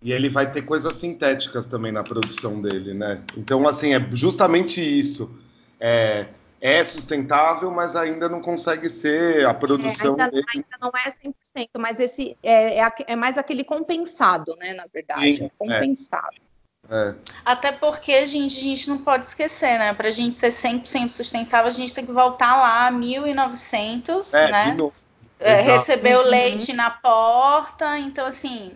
E ele vai ter coisas sintéticas também na produção dele, né? Então, assim, é justamente isso. É, é sustentável, mas ainda não consegue ser a produção é, ainda, dele. Ainda não é 100%, mas esse é, é, é mais aquele compensado, né? Na verdade, Sim, é compensado. É. Até porque, gente, a gente não pode esquecer, né? Para a gente ser 100% sustentável, a gente tem que voltar lá a 1900, é, né? É, receber o uhum. leite uhum. na porta. Então, assim,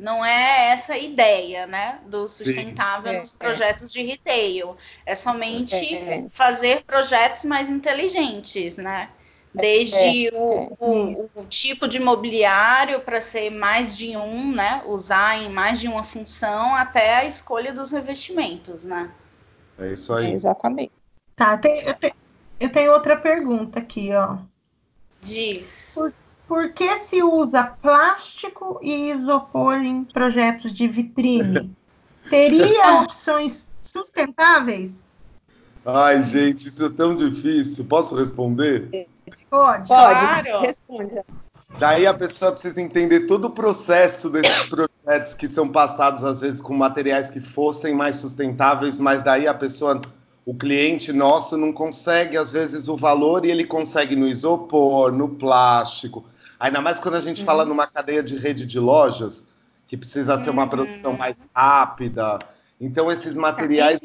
não é essa a ideia, né, do sustentável Sim. nos é, é. projetos de retail. É somente é, fazer projetos mais inteligentes, né? Desde é, o, o, o, tipo de mobiliário para ser mais de um, né? Usar em mais de uma função, até a escolha dos revestimentos, né? É isso aí. exatamente. Tá, tem, eu, tenho, eu tenho outra pergunta aqui, ó. Diz. Por por que se usa plástico e isopor em projetos de vitrine? Teria opções sustentáveis? Ai, gente, isso é tão difícil. Posso responder? Pode. Pode, claro. responde. Daí a pessoa precisa entender todo o processo desses projetos que são passados, às vezes, com materiais que fossem mais sustentáveis, mas daí a pessoa, o cliente nosso, não consegue, às vezes, o valor e ele consegue no isopor, no plástico. Ainda mais quando a gente uhum. fala numa cadeia de rede de lojas, que precisa ser uma uhum. produção mais rápida. Então, esses materiais.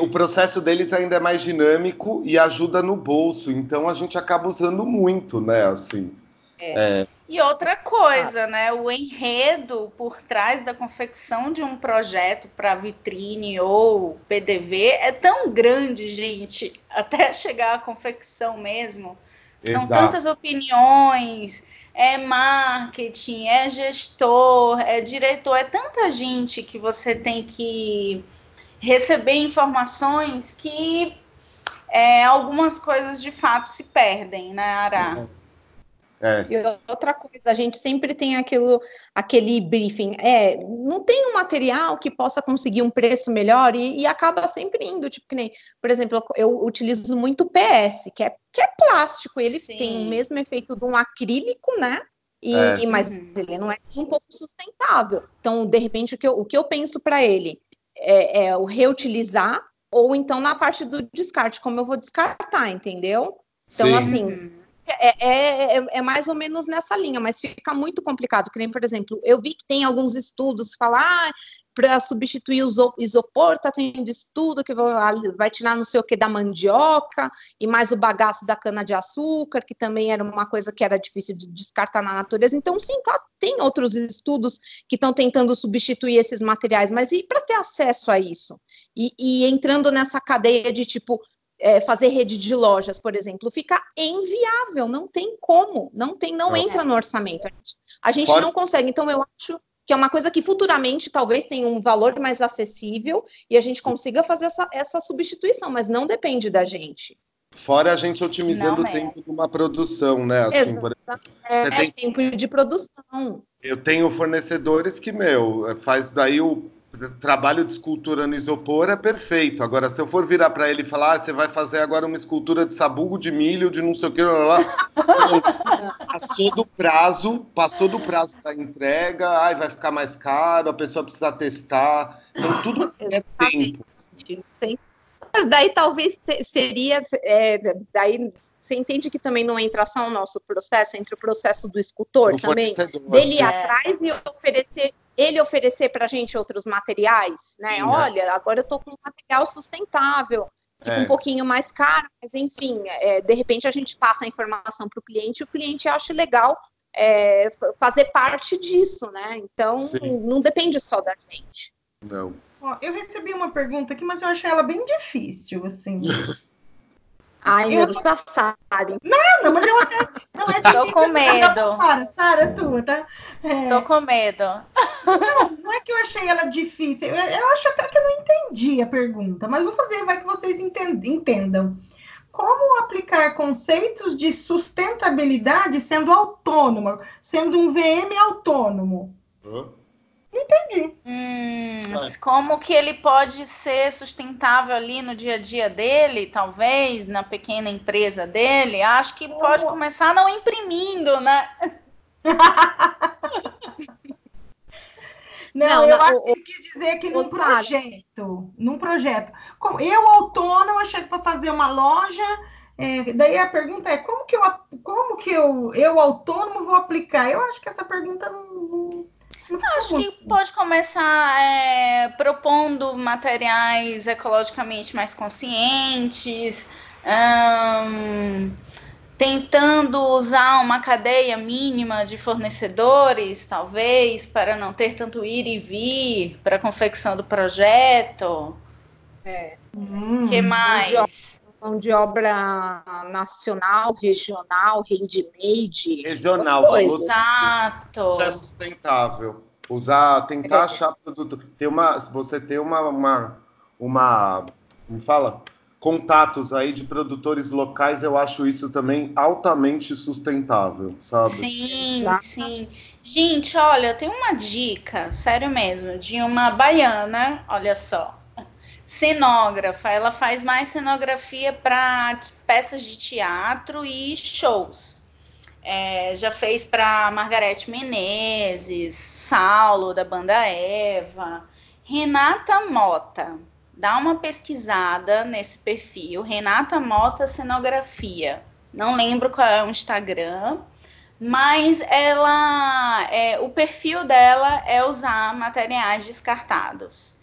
O processo deles ainda é mais dinâmico e ajuda no bolso. Então, a gente acaba usando muito, né? Assim. É. É. E outra coisa, né? O enredo por trás da confecção de um projeto para vitrine ou PDV é tão grande, gente, até chegar à confecção mesmo são Exato. tantas opiniões, é marketing, é gestor, é diretor, é tanta gente que você tem que receber informações que é, algumas coisas de fato se perdem, né, Ara? É. E outra coisa, a gente sempre tem aquilo, aquele briefing. É, não tem um material que possa conseguir um preço melhor e, e acaba sempre indo, tipo que nem, por exemplo, eu, utilizo muito PS, que é, que é plástico, ele Sim. tem o mesmo efeito de um acrílico, né? E, é. Mas uhum. ele não é um pouco sustentável. Então, de repente, o que eu, o que eu penso para ele é, é o reutilizar ou então na parte do descarte, como eu vou descartar, entendeu? Então, Sim. assim, é, é, é, é, mais ou menos nessa linha, mas fica muito complicado. Que nem, por exemplo, eu vi que tem alguns estudos que falam ah, para substituir o isopor, está tendo estudo que vai tirar não sei o que da mandioca e mais o bagaço da cana-de-açúcar, que também era uma coisa que era difícil de descartar na natureza. Então, sim, tá, tem outros estudos que estão tentando substituir esses materiais, mas e para ter acesso a isso? E, e entrando nessa cadeia de tipo, é, fazer rede de lojas, por exemplo, fica inviável, não tem como, não tem, não, entra no orçamento. A gente, a gente não consegue. Então, eu acho que é uma coisa que futuramente talvez tenha um valor mais acessível e a gente consiga fazer essa, essa substituição, mas não depende da gente. Fora a gente otimizando não, o tempo de uma produção, né? Assim, Exato. por exemplo, é, tem... tempo de produção. Eu tenho fornecedores que, meu, faz daí o trabalho de escultura no isopor é perfeito. Agora, se eu for virar para ele e falar, ah, você vai fazer agora uma escultura de sabugo de milho, de não sei o que, lá, passou do prazo, passou do prazo da entrega, ai, vai ficar mais caro, a pessoa precisa testar. Então, tudo é tempo. Mas daí talvez seria, é, daí você entende que também não entra só o nosso processo, entre o processo do escultor o também, dele ir é. atrás e oferecer ele oferecer para a gente outros materiais, né? Sim, Olha, é. agora eu estou com um material sustentável, fica é. um pouquinho mais caro, mas enfim, é, de repente a gente passa a informação para o cliente e o cliente acha legal é, fazer parte disso, né? Então, Sim. não depende só da gente. Não. Ó, eu recebi uma pergunta aqui, mas eu achei ela bem difícil, assim. Ai, meu Deus, passarem. Nada, mas eu até. Não é difícil. Tô com medo. Sara, Sara, é tua, tá? É... Tô com medo. Não, não é que eu achei ela difícil. Eu, eu, acho até que eu não entendi a pergunta, mas vou fazer, vai que vocês entendam. Como aplicar conceitos de sustentabilidade sendo autônomo, sendo um VM autônomo? Hã? Entendi. Hum, como que ele pode ser sustentável ali no dia a dia dele, talvez, na pequena empresa dele? Acho que pode começar não imprimindo, né? Não, não, eu não, acho que ele quis dizer que num projeto, num projeto. Como eu autônomo, achei que para fazer uma loja, é, daí a pergunta é como que eu, como que eu, eu autônomo vou aplicar? Eu acho que essa pergunta não, não Acho que pode começar é, propondo materiais ecologicamente mais conscientes, tentando usar uma cadeia mínima de fornecedores, talvez, para não ter tanto ir e vir para a confecção do projeto. É. Hum, que mais? Mão de obra nacional, regional, handmade. Regional, exato. Isso é sustentável. Usar, tentar é. achar produto. Tem uma, você tem uma, uma, uma, como fala? Contatos aí de produtores locais, eu acho isso também altamente sustentável, sabe? Sim, Exato. sim. Gente, olha, eu tenho uma dica, sério mesmo, de uma baiana, olha só cenógrafa, ela faz mais cenografia para peças de teatro e shows. É, já fez para Margarete Menezes, Saulo, da banda Eva, Renata Mota. Dá uma pesquisada nesse perfil, Renata Mota Cenografia. Não lembro qual é o Instagram, mas ela, é, o perfil dela é usar materiais descartados.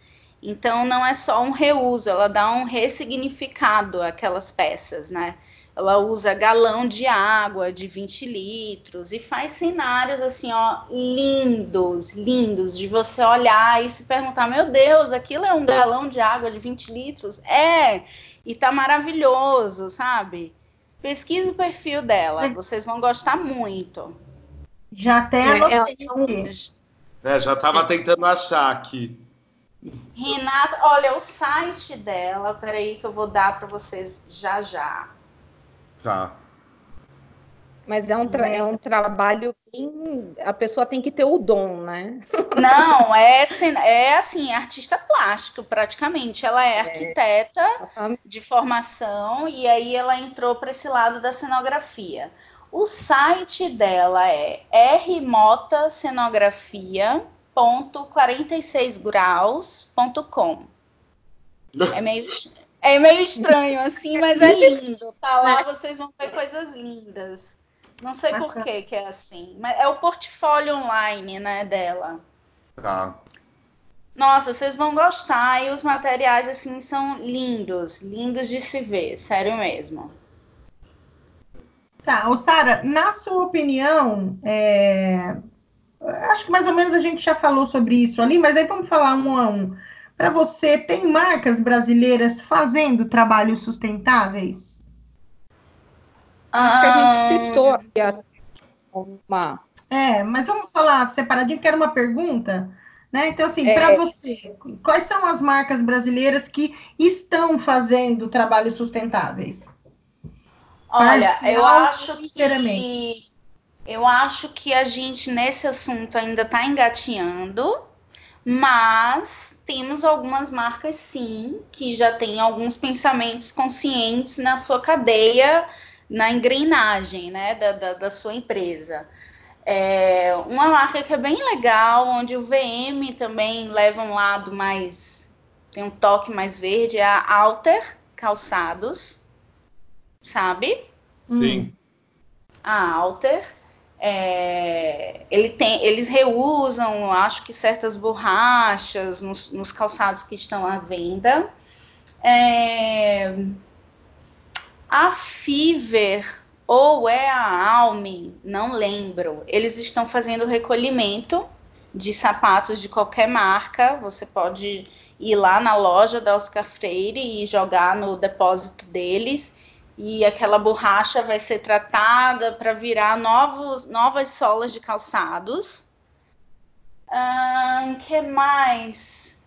Então não é só um reuso, ela dá um ressignificado àquelas peças, né? Ela usa galão de água de 20 litros e faz cenários assim, ó, lindos, lindos, de você olhar e se perguntar: meu Deus, aquilo é um galão de água de 20 litros? É, e tá maravilhoso, sabe? Pesquisa o perfil dela, vocês vão gostar muito. Já até é, anotei. É, já estava tentando achar aqui. Renata, olha o site dela, peraí que eu vou dar para vocês já já. Tá. Mas é um, é um trabalho bem... a pessoa tem que ter o dom, né? Não, é, assim, é assim, artista plástico praticamente. Ela é, é. arquiteta é. de formação e aí ela entrou para esse lado da cenografia. O site dela é rmotacenografia.com www.46graus.com. É meio, é meio estranho assim, mas é lindo. Tá lá, vocês vão ver coisas lindas. Não sei por que que é assim, mas é o portfólio online, né, dela. Tá. Nossa, vocês vão gostar e os materiais assim são lindos, lindos de se ver, sério mesmo. Tá, o Sara, na sua opinião, é, acho que mais ou menos a gente já falou sobre isso ali, mas aí vamos falar um a um. Para você, tem marcas brasileiras fazendo trabalhos sustentáveis? Acho que a gente ah. citou aqui uma. É, mas vamos falar separadinho, porque era uma pergunta. Né? Então, assim, é. para você, quais são as marcas brasileiras que estão fazendo trabalhos sustentáveis? Olha, Parcial, eu acho que eu acho que a gente nesse assunto ainda está engateando, mas temos algumas marcas sim que já têm alguns pensamentos conscientes na sua cadeia, na engrenagem né, da, da, da sua empresa. É uma marca que é bem legal, onde o VM também leva um lado mais. tem um toque mais verde, é a Alter Calçados, sabe? Sim. A Alter. É, ele tem, eles reusam, acho que certas borrachas nos, nos calçados que estão à venda. É, a Fiver ou é a Alme, não lembro. Eles estão fazendo recolhimento de sapatos de qualquer marca. Você pode ir lá na loja da Oscar Freire e jogar no depósito deles e aquela borracha vai ser tratada para virar novos, novas solas de calçados. Uh, que mais?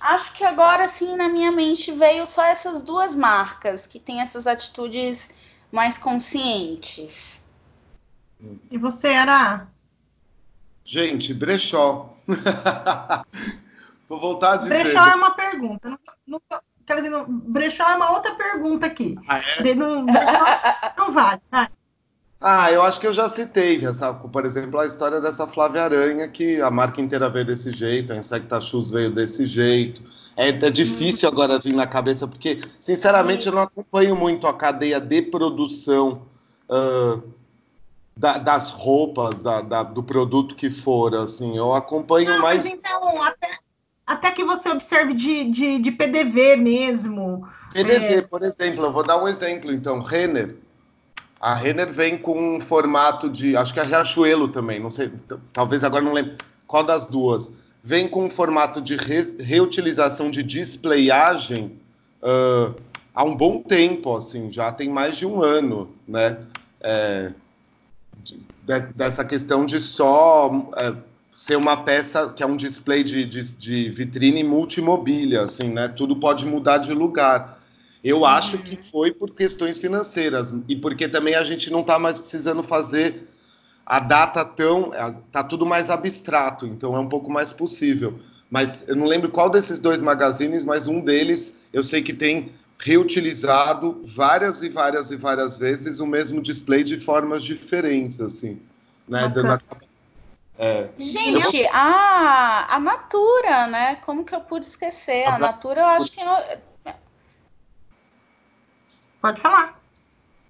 Acho que agora sim na minha mente veio só essas duas marcas que têm essas atitudes mais conscientes. E você era? Gente, brechó. Vou voltar a dizer. Brechó é uma pergunta. Não, não, dizer, não, brechó é uma outra pergunta aqui. Ah, é? Não, não vale. Vai. Ah, eu acho que eu já citei, essa, por exemplo, a história dessa Flávia Aranha, que a marca inteira veio desse jeito, a Insecta Shoes veio desse jeito. É, é difícil uhum. agora vir na cabeça, porque, sinceramente, eu não acompanho muito a cadeia de produção uh, da, das roupas, da, da, do produto que for, assim. Eu acompanho não, mais... Mas então, até, até que você observe de, de, de PDV mesmo. PDV, é... por exemplo, eu vou dar um exemplo, então. Renner, a Renner vem com um formato de. Acho que a Riachuelo também, não sei, talvez agora não lembro qual das duas. Vem com um formato de re, reutilização de displayagem uh, há um bom tempo, assim, já tem mais de um ano, né? É, de, dessa questão de só é, ser uma peça que é um display de, de, de vitrine multimobília, assim, né? Tudo pode mudar de lugar. Eu uhum. acho que foi por questões financeiras e porque também a gente não está mais precisando fazer a data tão. Está tudo mais abstrato, então é um pouco mais possível. Mas eu não lembro qual desses dois magazines, mas um deles eu sei que tem reutilizado várias e várias e várias vezes o mesmo display de formas diferentes, assim. Né? Dando a... é. Gente, eu... a, a Natura, né? Como que eu pude esquecer? A, a Natura, eu acho que Pode falar.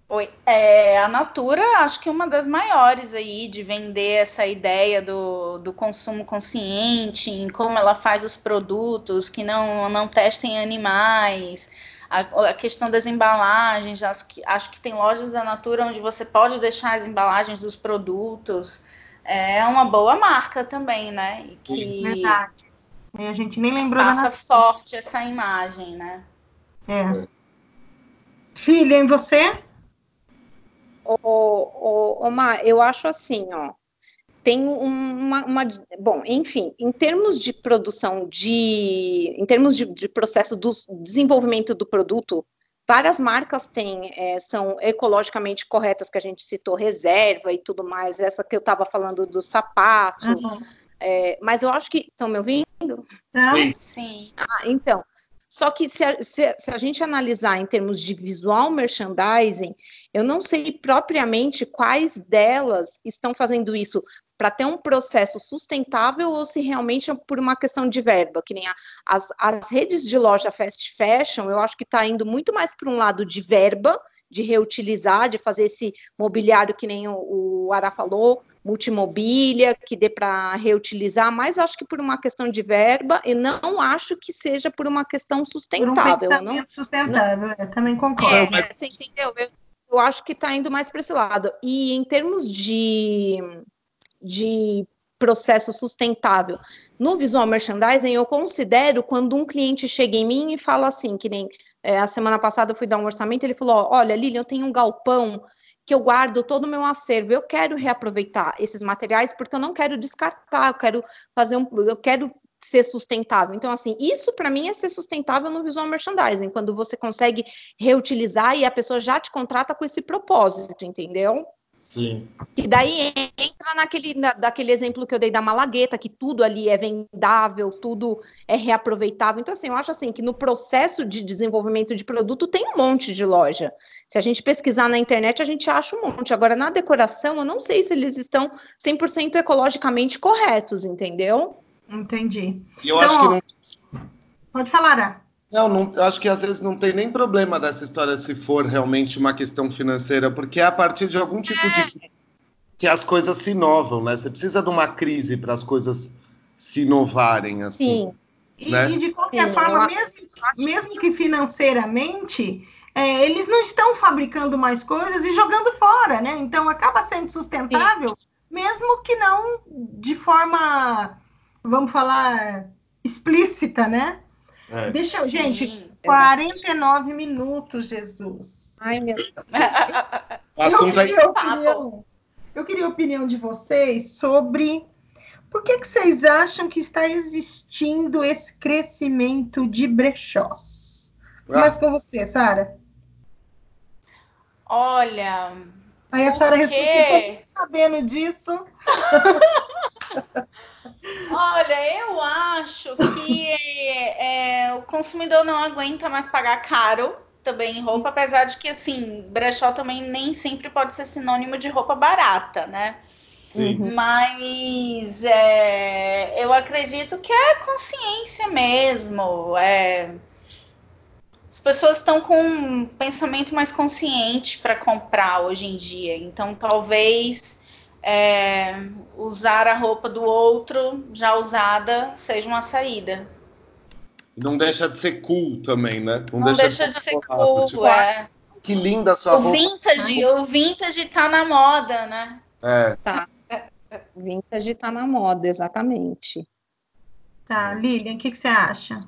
Oi, é, a Natura acho que é uma das maiores aí de vender essa ideia do, do consumo consciente, em como ela faz os produtos que não, não testem animais, a, a questão das embalagens, acho que, acho que tem lojas da Natura onde você pode deixar as embalagens dos produtos. É uma boa marca também, né? E que Verdade. E a gente nem lembrou passa forte essa imagem, né? É. é. Filha, em você? Ô, ô, ô, Mar, eu acho assim, ó. Tem uma, uma, Bom, enfim, em termos de produção de. Em termos de, de processo do desenvolvimento do produto, várias marcas têm, é, são ecologicamente corretas, que a gente citou, reserva e tudo mais, essa que eu estava falando do sapato. Uhum. É, mas eu acho que. Estão me ouvindo? Não? Sim. Ah, então. Só que se a, se, se a, gente analisar em termos de visual merchandising, eu não sei propriamente quais delas estão fazendo isso para ter um processo sustentável ou se realmente é por uma questão de verba, que nem a, as, as redes de loja fast fashion, eu acho que está indo muito mais para um lado de verba, de reutilizar, de fazer esse mobiliário que nem o, o Ara falou, multimobília, que dê para reutilizar, mas acho que por uma questão de verba e não acho que seja por uma questão sustentável. Por um não, sustentável, não, eu também concordo. É, mas... Você entendeu? Eu, eu acho que está indo mais para esse lado. E em termos de, de processo sustentável, no visual merchandising, eu considero quando um cliente chega em mim e fala assim, que nem é, a semana passada eu fui dar um orçamento, ele falou, olha, Lilian, eu tenho um galpão que eu guardo todo o meu acervo. Eu quero reaproveitar esses materiais porque eu não quero descartar, eu quero fazer um, eu quero ser sustentável. Então, assim, isso para mim é ser sustentável no visual merchandising, quando você consegue reutilizar e a pessoa já te contrata com esse propósito, entendeu? Sim. E daí entra naquele, na, daquele exemplo que eu dei da malagueta, que tudo ali é vendável, tudo é reaproveitável. Então, assim, eu acho assim que no processo de desenvolvimento de produto tem um monte de loja. Se a gente pesquisar na internet, a gente acha um monte. Agora, na decoração, eu não sei se eles estão 100% ecologicamente corretos, entendeu? Entendi. E eu então, acho que não... Pode falar, Ara. Não, não, acho que às vezes não tem nem problema dessa história se for realmente uma questão financeira, porque é a partir de algum tipo de. que as coisas se inovam, né? Você precisa de uma crise para as coisas se inovarem, assim. Sim. Né? E, e, de qualquer Sim, forma, mesmo, mesmo que financeiramente, é, eles não estão fabricando mais coisas e jogando fora, né? Então acaba sendo sustentável, Sim. mesmo que não de forma, vamos falar, explícita, né? É. Deixa eu, gente, 49 minutos, Jesus. Ai, meu Deus. o assunto eu, queria opinião, eu queria a opinião de vocês sobre Por que, que vocês acham que está existindo esse crescimento de brechós? Mas com você, Sara. Olha. Aí a Sara respondeu, sabendo disso. Olha, eu acho que é, é, o consumidor não aguenta mais pagar caro também em roupa, apesar de que assim, brechó também nem sempre pode ser sinônimo de roupa barata, né? Sim. Mas é, eu acredito que é consciência mesmo. É, as pessoas estão com um pensamento mais consciente para comprar hoje em dia. Então, talvez é, usar a roupa do outro já usada seja uma saída. Não deixa de ser cool também, né? Não, Não deixa, deixa, de, ser cool, tipo, é. Que linda a sua o roupa. Vintage, o vintage tá na moda, né? É. Tá. Vintage tá na moda, exatamente. Tá, Lilian, o que, que você acha?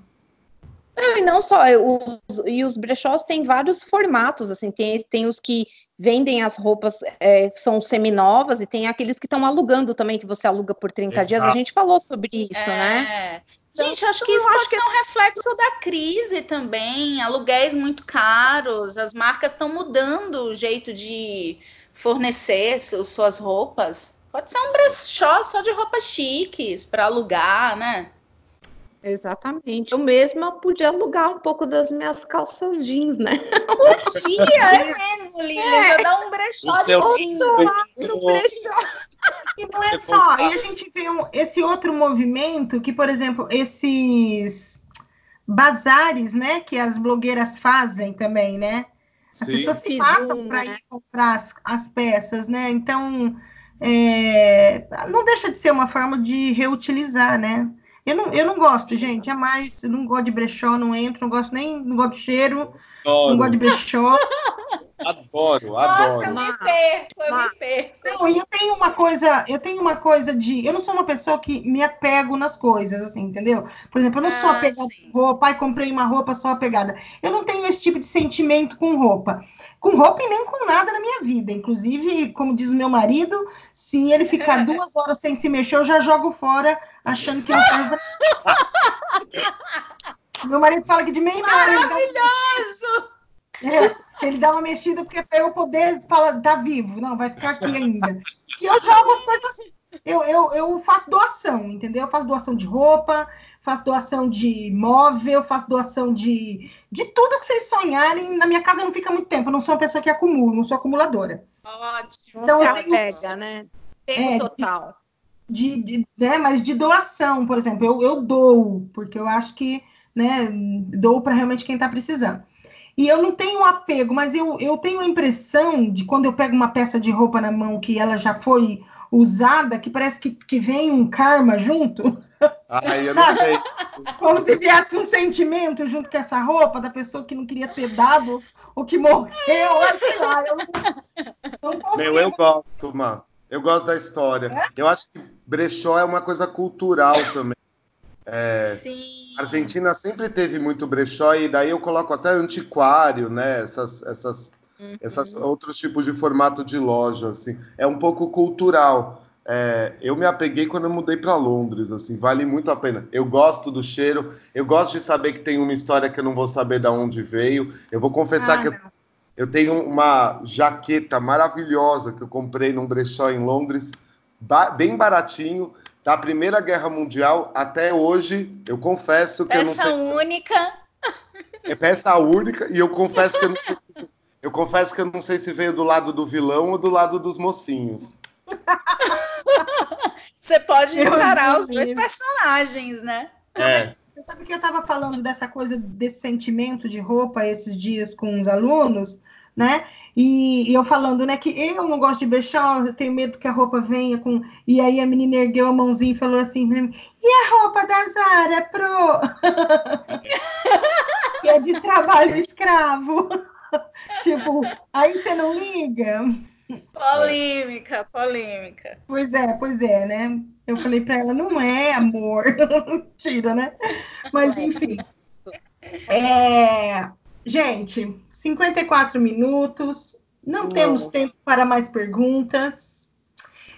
Não, e não só, é, os, e os brechós têm vários formatos, assim, tem, tem os que vendem as roupas é, que são seminovas e tem aqueles que estão alugando também, que você aluga por 30 Exato. dias, a gente falou sobre isso, é. né? Gente, então, acho que isso pode que... ser um reflexo da crise também, aluguéis muito caros, as marcas estão mudando o jeito de fornecer suas roupas. Pode ser um brechó só de roupas chiques para alugar, né? Exatamente. Eu mesma podia alugar um pouco das minhas calças jeans, né? Podia, é mesmo, Lívia. É. Dá um brechó de jeans. Um brechó. E não é só. E a gente vê um, esse outro movimento que, por exemplo, esses bazares, né, que as blogueiras fazem também, né? As Sim. pessoas se matam para né? ir comprar as, as peças, né? Então, é, não deixa de ser uma forma de reutilizar, né? Eu não, eu não gosto, gente, jamais. Eu não gosto de brechó, não entro, não gosto nem, não gosto do cheiro, adoro. não gosto de brechó. Adoro, adoro. Nossa, eu me perco, eu me perco. Não, e eu tenho uma coisa, eu tenho uma coisa de. Eu não sou uma pessoa que me apego nas coisas, assim, entendeu? Por exemplo, eu não ah, sou apegada sim. roupa, pai, comprei uma roupa só apegada. Eu não tenho esse tipo de sentimento com roupa com roupa e nem com nada na minha vida. Inclusive, como diz o meu marido, se ele ficar duas horas sem se mexer, eu já jogo fora, achando que é um Meu marido fala que de meia Maravilhoso! É, ele dá uma mexida porque é para eu poder falar, tá vivo. Não, vai ficar aqui ainda. E eu jogo as coisas assim. Eu, eu, eu faço doação, entendeu? Eu faço doação de roupa, faço doação de móvel, faço doação de, de tudo que vocês sonharem. Na minha casa não fica muito tempo, eu não sou uma pessoa que acumula, não sou acumuladora. Ótimo. Então, você apega, né? Tempo é, total. De, de, né, mas de doação, por exemplo, eu, eu dou, porque eu acho que né, dou para realmente quem está precisando. E eu não tenho apego, mas eu, eu tenho a impressão de quando eu pego uma peça de roupa na mão que ela já foi usada, que parece que, que vem um karma junto. Ai, eu não sei. Como se viesse um sentimento junto com essa roupa da pessoa que não queria ter dado ou que morreu, sei lá. Eu não, não consigo. Meu, eu gosto, mano. Eu gosto da história. É? Eu acho que brechó é uma coisa cultural também. É, Sim. A Argentina sempre teve muito brechó e daí eu coloco até antiquário, né? Essas, essas, uhum. essas outros tipos de formato de loja, assim. É um pouco cultural. É, eu me apeguei quando eu mudei para Londres, assim, vale muito a pena. Eu gosto do cheiro, eu gosto de saber que tem uma história que eu não vou saber de onde veio. Eu vou confessar ah, que eu, eu, tenho uma jaqueta maravilhosa que eu comprei num brechó em Londres, ba bem baratinho, da Primeira Guerra Mundial até hoje. Eu confesso que peça eu não sei. Peça única. É peça única e eu confesso que eu não eu confesso que eu não sei se veio do lado do vilão ou do lado dos mocinhos. Você pode encarar os dois personagens, né? É. Você sabe que eu estava falando dessa coisa, desse sentimento de roupa esses dias com os alunos, né? E, e eu falando, né, que eu não gosto de beijar, eu tenho medo que a roupa venha com. E aí a menina ergueu a mãozinha e falou assim: e a roupa da Zara Pro? que é de trabalho escravo. tipo, aí você não liga? Polêmica, polêmica. Pois é, pois é, né? Eu falei para ela, não é amor, tira, né? Mas enfim. É... Gente, 54 minutos, não temos tempo para mais perguntas.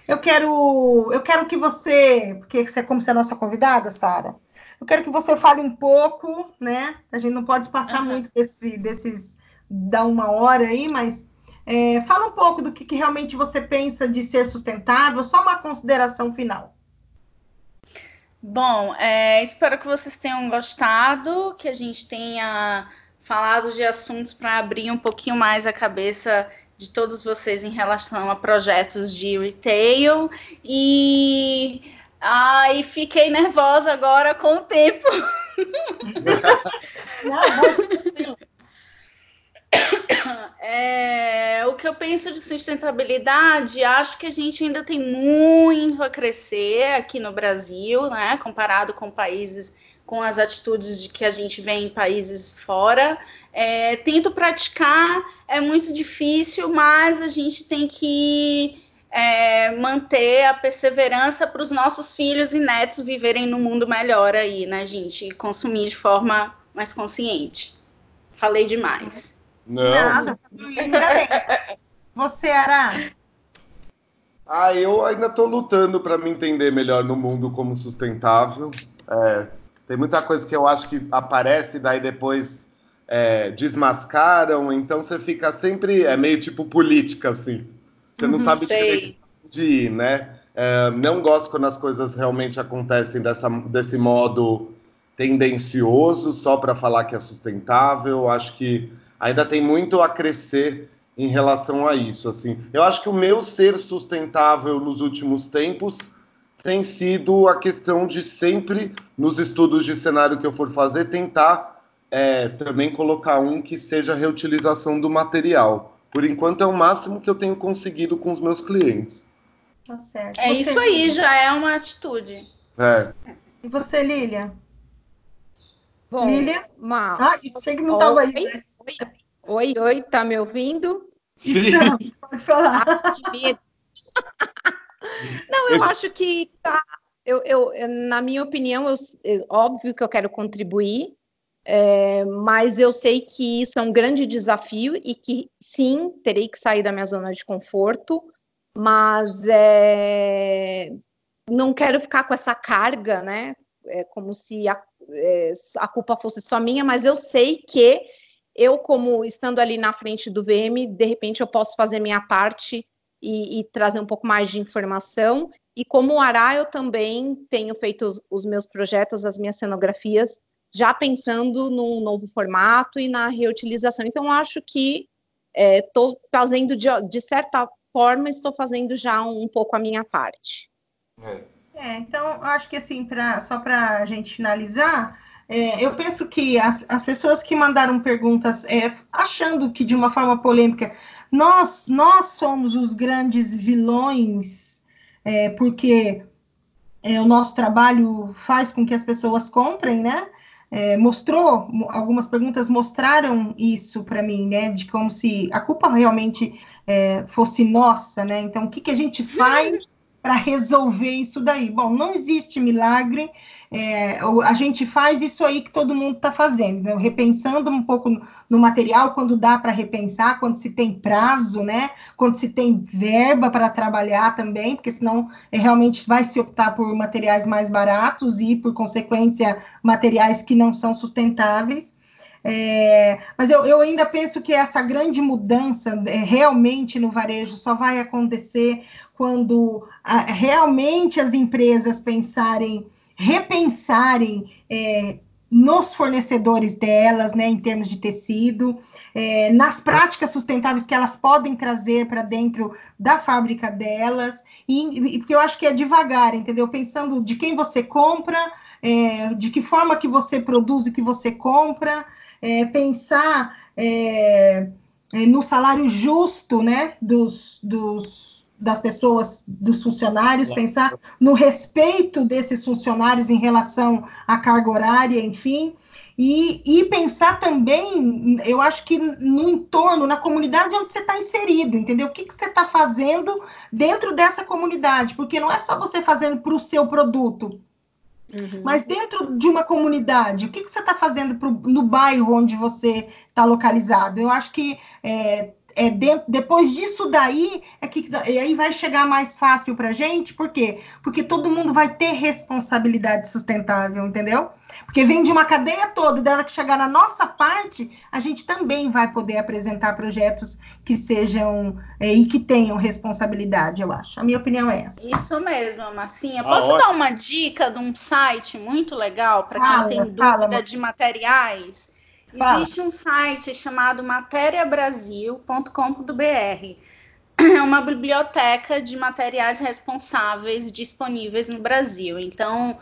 eu quero, eu quero que você, porque você, como você é a nossa convidada, Sara, eu quero que você fale um pouco, né? A gente não pode passar uhum. muito desse, desses da uma hora aí, mas é, fala um pouco do que, que realmente você pensa de ser sustentável, só uma consideração final. Bom, é, espero que vocês tenham gostado, que a gente tenha falado de assuntos para abrir um pouquinho mais a cabeça de todos vocês em relação a projetos de retail e ai, fiquei nervosa agora com o tempo. Não, é, o que eu penso de sustentabilidade, acho que a gente ainda tem muito a crescer aqui no Brasil, né? Comparado com países, com as atitudes de que a gente vê em países fora. É, tento praticar, é muito difícil, mas a gente tem que é, manter a perseverança para os nossos filhos e netos viverem num mundo melhor aí, né, gente? E consumir de forma mais consciente. Falei demais. Não. Nada, Você, Ara? Ah, eu ainda estou lutando para me entender melhor no mundo como sustentável. É, tem muita coisa que eu acho que aparece, daí depois é, desmascaram, então você fica sempre. É meio tipo política, assim. Você não uhum, sabe sei. de ir, né? É, não gosto quando as coisas realmente acontecem dessa, desse modo tendencioso, só para falar que é sustentável. Acho que ainda tem muito a crescer em relação a isso. Assim, eu acho que o meu ser sustentável nos últimos tempos tem sido a questão de sempre, nos estudos de cenário que eu for fazer, tentar é, também colocar um que seja reutilização do material. Por enquanto é o máximo que eu tenho conseguido com os meus clientes. Tá certo. É você, isso aí, já é uma atitude. É. E você, Lília? Bom, Lília? Ma... Ah, sei que não estava aí. Né? Oi, oi, tá me ouvindo? Sim. Então, pode falar. Não, eu Esse... acho que tá. Eu, eu, na minha opinião, eu, é óbvio que eu quero contribuir, é, mas eu sei que isso é um grande desafio e que sim, terei que sair da minha zona de conforto, mas é, não quero ficar com essa carga, né? É como se a, é, a culpa fosse só minha, mas eu sei que eu, como estando ali na frente do VM, de repente eu posso fazer minha parte e, e trazer um pouco mais de informação. E como Ará, eu também tenho feito os, os meus projetos, as minhas cenografias, já pensando num novo formato e na reutilização. Então, acho que estou é, fazendo, de, de, certa forma, estou fazendo já um, um pouco a minha parte. É, é então, acho que assim, pra, só para a gente finalizar, é, eu penso que as, as pessoas que mandaram perguntas é, achando que de uma forma polêmica nós, nós somos os grandes vilões, é, porque é, o nosso trabalho faz com que as pessoas comprem, né? É, mostrou, algumas perguntas mostraram isso para mim, né? De como se a culpa realmente é, fosse nossa, né? Então, o que, que a gente faz para resolver isso daí? Bom, não existe milagre, é, a gente faz isso aí que todo mundo está fazendo, né? repensando um pouco no, material, quando dá para repensar, quando se tem prazo, né? quando se tem verba para trabalhar também, porque senão é, realmente vai se optar por materiais mais baratos e, por consequência, materiais que não são sustentáveis. É, mas eu, eu, ainda penso que essa grande mudança é, realmente no varejo só vai acontecer quando a, realmente as empresas pensarem repensarem é, nos fornecedores delas, né, em termos de tecido, é, nas práticas sustentáveis que elas podem trazer para dentro da fábrica delas, e, e, porque eu acho que é devagar, entendeu? Pensando de quem você compra, é, de que forma que você produz e que você compra, é, pensar é, é, no salário justo, né, dos, dos das pessoas, dos funcionários, pensar no respeito desses funcionários em relação à carga horária, enfim, e, e pensar também, eu acho que no entorno, na comunidade onde você está inserido, entendeu? O que, que você está fazendo dentro dessa comunidade, porque não é só você fazendo para o seu produto, Uhum. Mas dentro de uma comunidade, o que, que você está fazendo pro, no bairro onde você está localizado? Eu acho que é, é dentro, depois disso daí é que e aí vai chegar mais fácil para gente, por quê? Porque todo mundo vai ter responsabilidade sustentável, entendeu? Porque vem de uma cadeia toda, e da hora que chegar na nossa parte, a gente também vai poder apresentar projetos que sejam é, e que tenham responsabilidade, eu acho. A minha opinião é essa. Isso mesmo, Marcinha. Posso ah, dar uma dica de um site muito legal para quem tem dúvida fala, de materiais? Fala. Existe um site chamado materiabrasil.com.br. É uma biblioteca de materiais responsáveis disponíveis no Brasil. Então,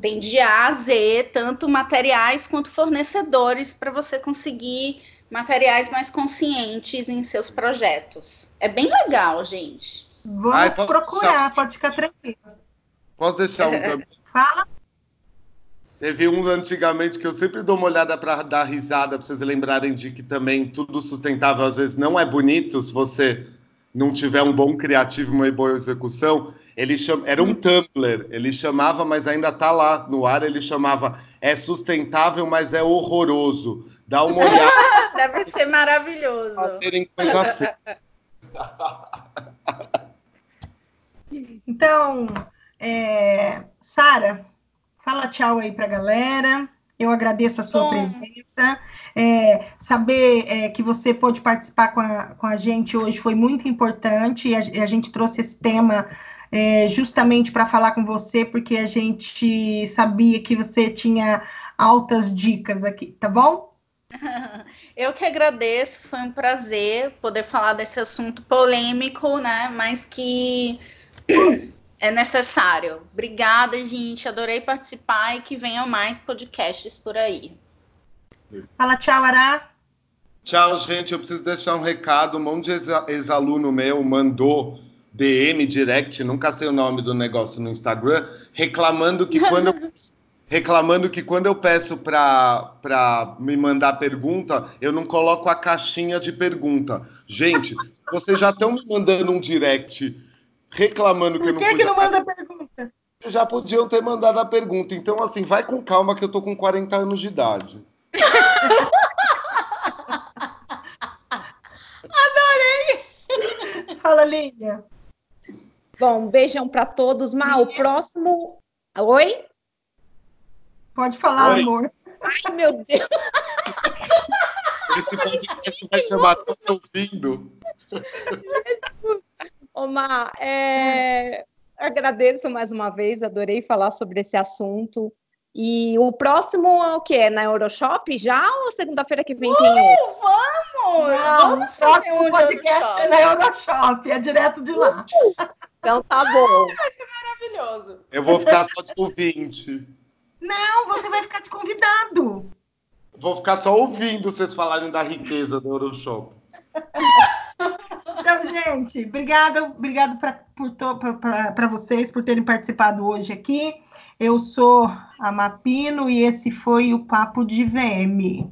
tem de A a Z, tanto materiais quanto fornecedores, para você conseguir materiais mais conscientes em seus projetos. É bem legal, gente. Vamos Ai, procurar, deixar... pode ficar tranquilo. Posso deixar um também? Fala. Teve um antigamente que eu sempre dou uma olhada para dar risada, para vocês lembrarem de que também tudo sustentável às vezes não é bonito se você não tiver um bom criativo, uma boa execução. Ele cham... Era um Tumblr, ele chamava, mas ainda está lá no ar, ele chamava É sustentável, mas é horroroso. Dá uma olhada. Deve ser maravilhoso. Serem coisa feia. Então, é... Sara, Fala tchau aí para a galera. Eu agradeço a sua presença. É, saber é, que você pôde participar com a, com a gente hoje foi muito importante. E a, a gente trouxe esse tema é, justamente para falar com você, porque a gente sabia que você tinha altas dicas aqui, tá bom? Eu que agradeço, foi um prazer poder falar desse assunto polêmico, né? Mas que é necessário. Obrigada, gente. Adorei participar e que venham mais podcasts por aí. Fala tchau, Ará. Tchau, gente. Eu preciso deixar um recado. Um monte de ex-aluno meu mandou DM, direct, nunca sei o nome do negócio no Instagram, reclamando que quando eu, reclamando que quando eu peço para me mandar pergunta, eu não coloco a caixinha de pergunta. Gente, vocês já estão me mandando um direct reclamando que Por eu não que, que não manda pergunta? Já podiam ter mandado a pergunta. Então, assim, vai com calma que eu tô com 40 anos de idade. Adorei! Fala, Lídia. Bom, beijão para todos. Mal, o próximo. Oi? Pode falar, Oi. amor. Ai, meu Deus. Esse podcast vai chamar Tô Ouvindo. Omar, é, agradeço mais uma vez, adorei falar sobre esse assunto. E o próximo é o que? É na Euroshop já ou segunda-feira que vem uh? Vamos! Não, vamos fazer um podcast é na Euroshop, é direto de lá. Então tá bom. Vai ser maravilhoso. Eu vou ficar só de ouvinte. Não, você vai ficar de convidado. Vou ficar só ouvindo vocês falarem da riqueza do Euroshop. Então, gente, obrigada, obrigado para vocês por terem participado hoje aqui. Eu sou a Mapino e esse foi o Papo de VM.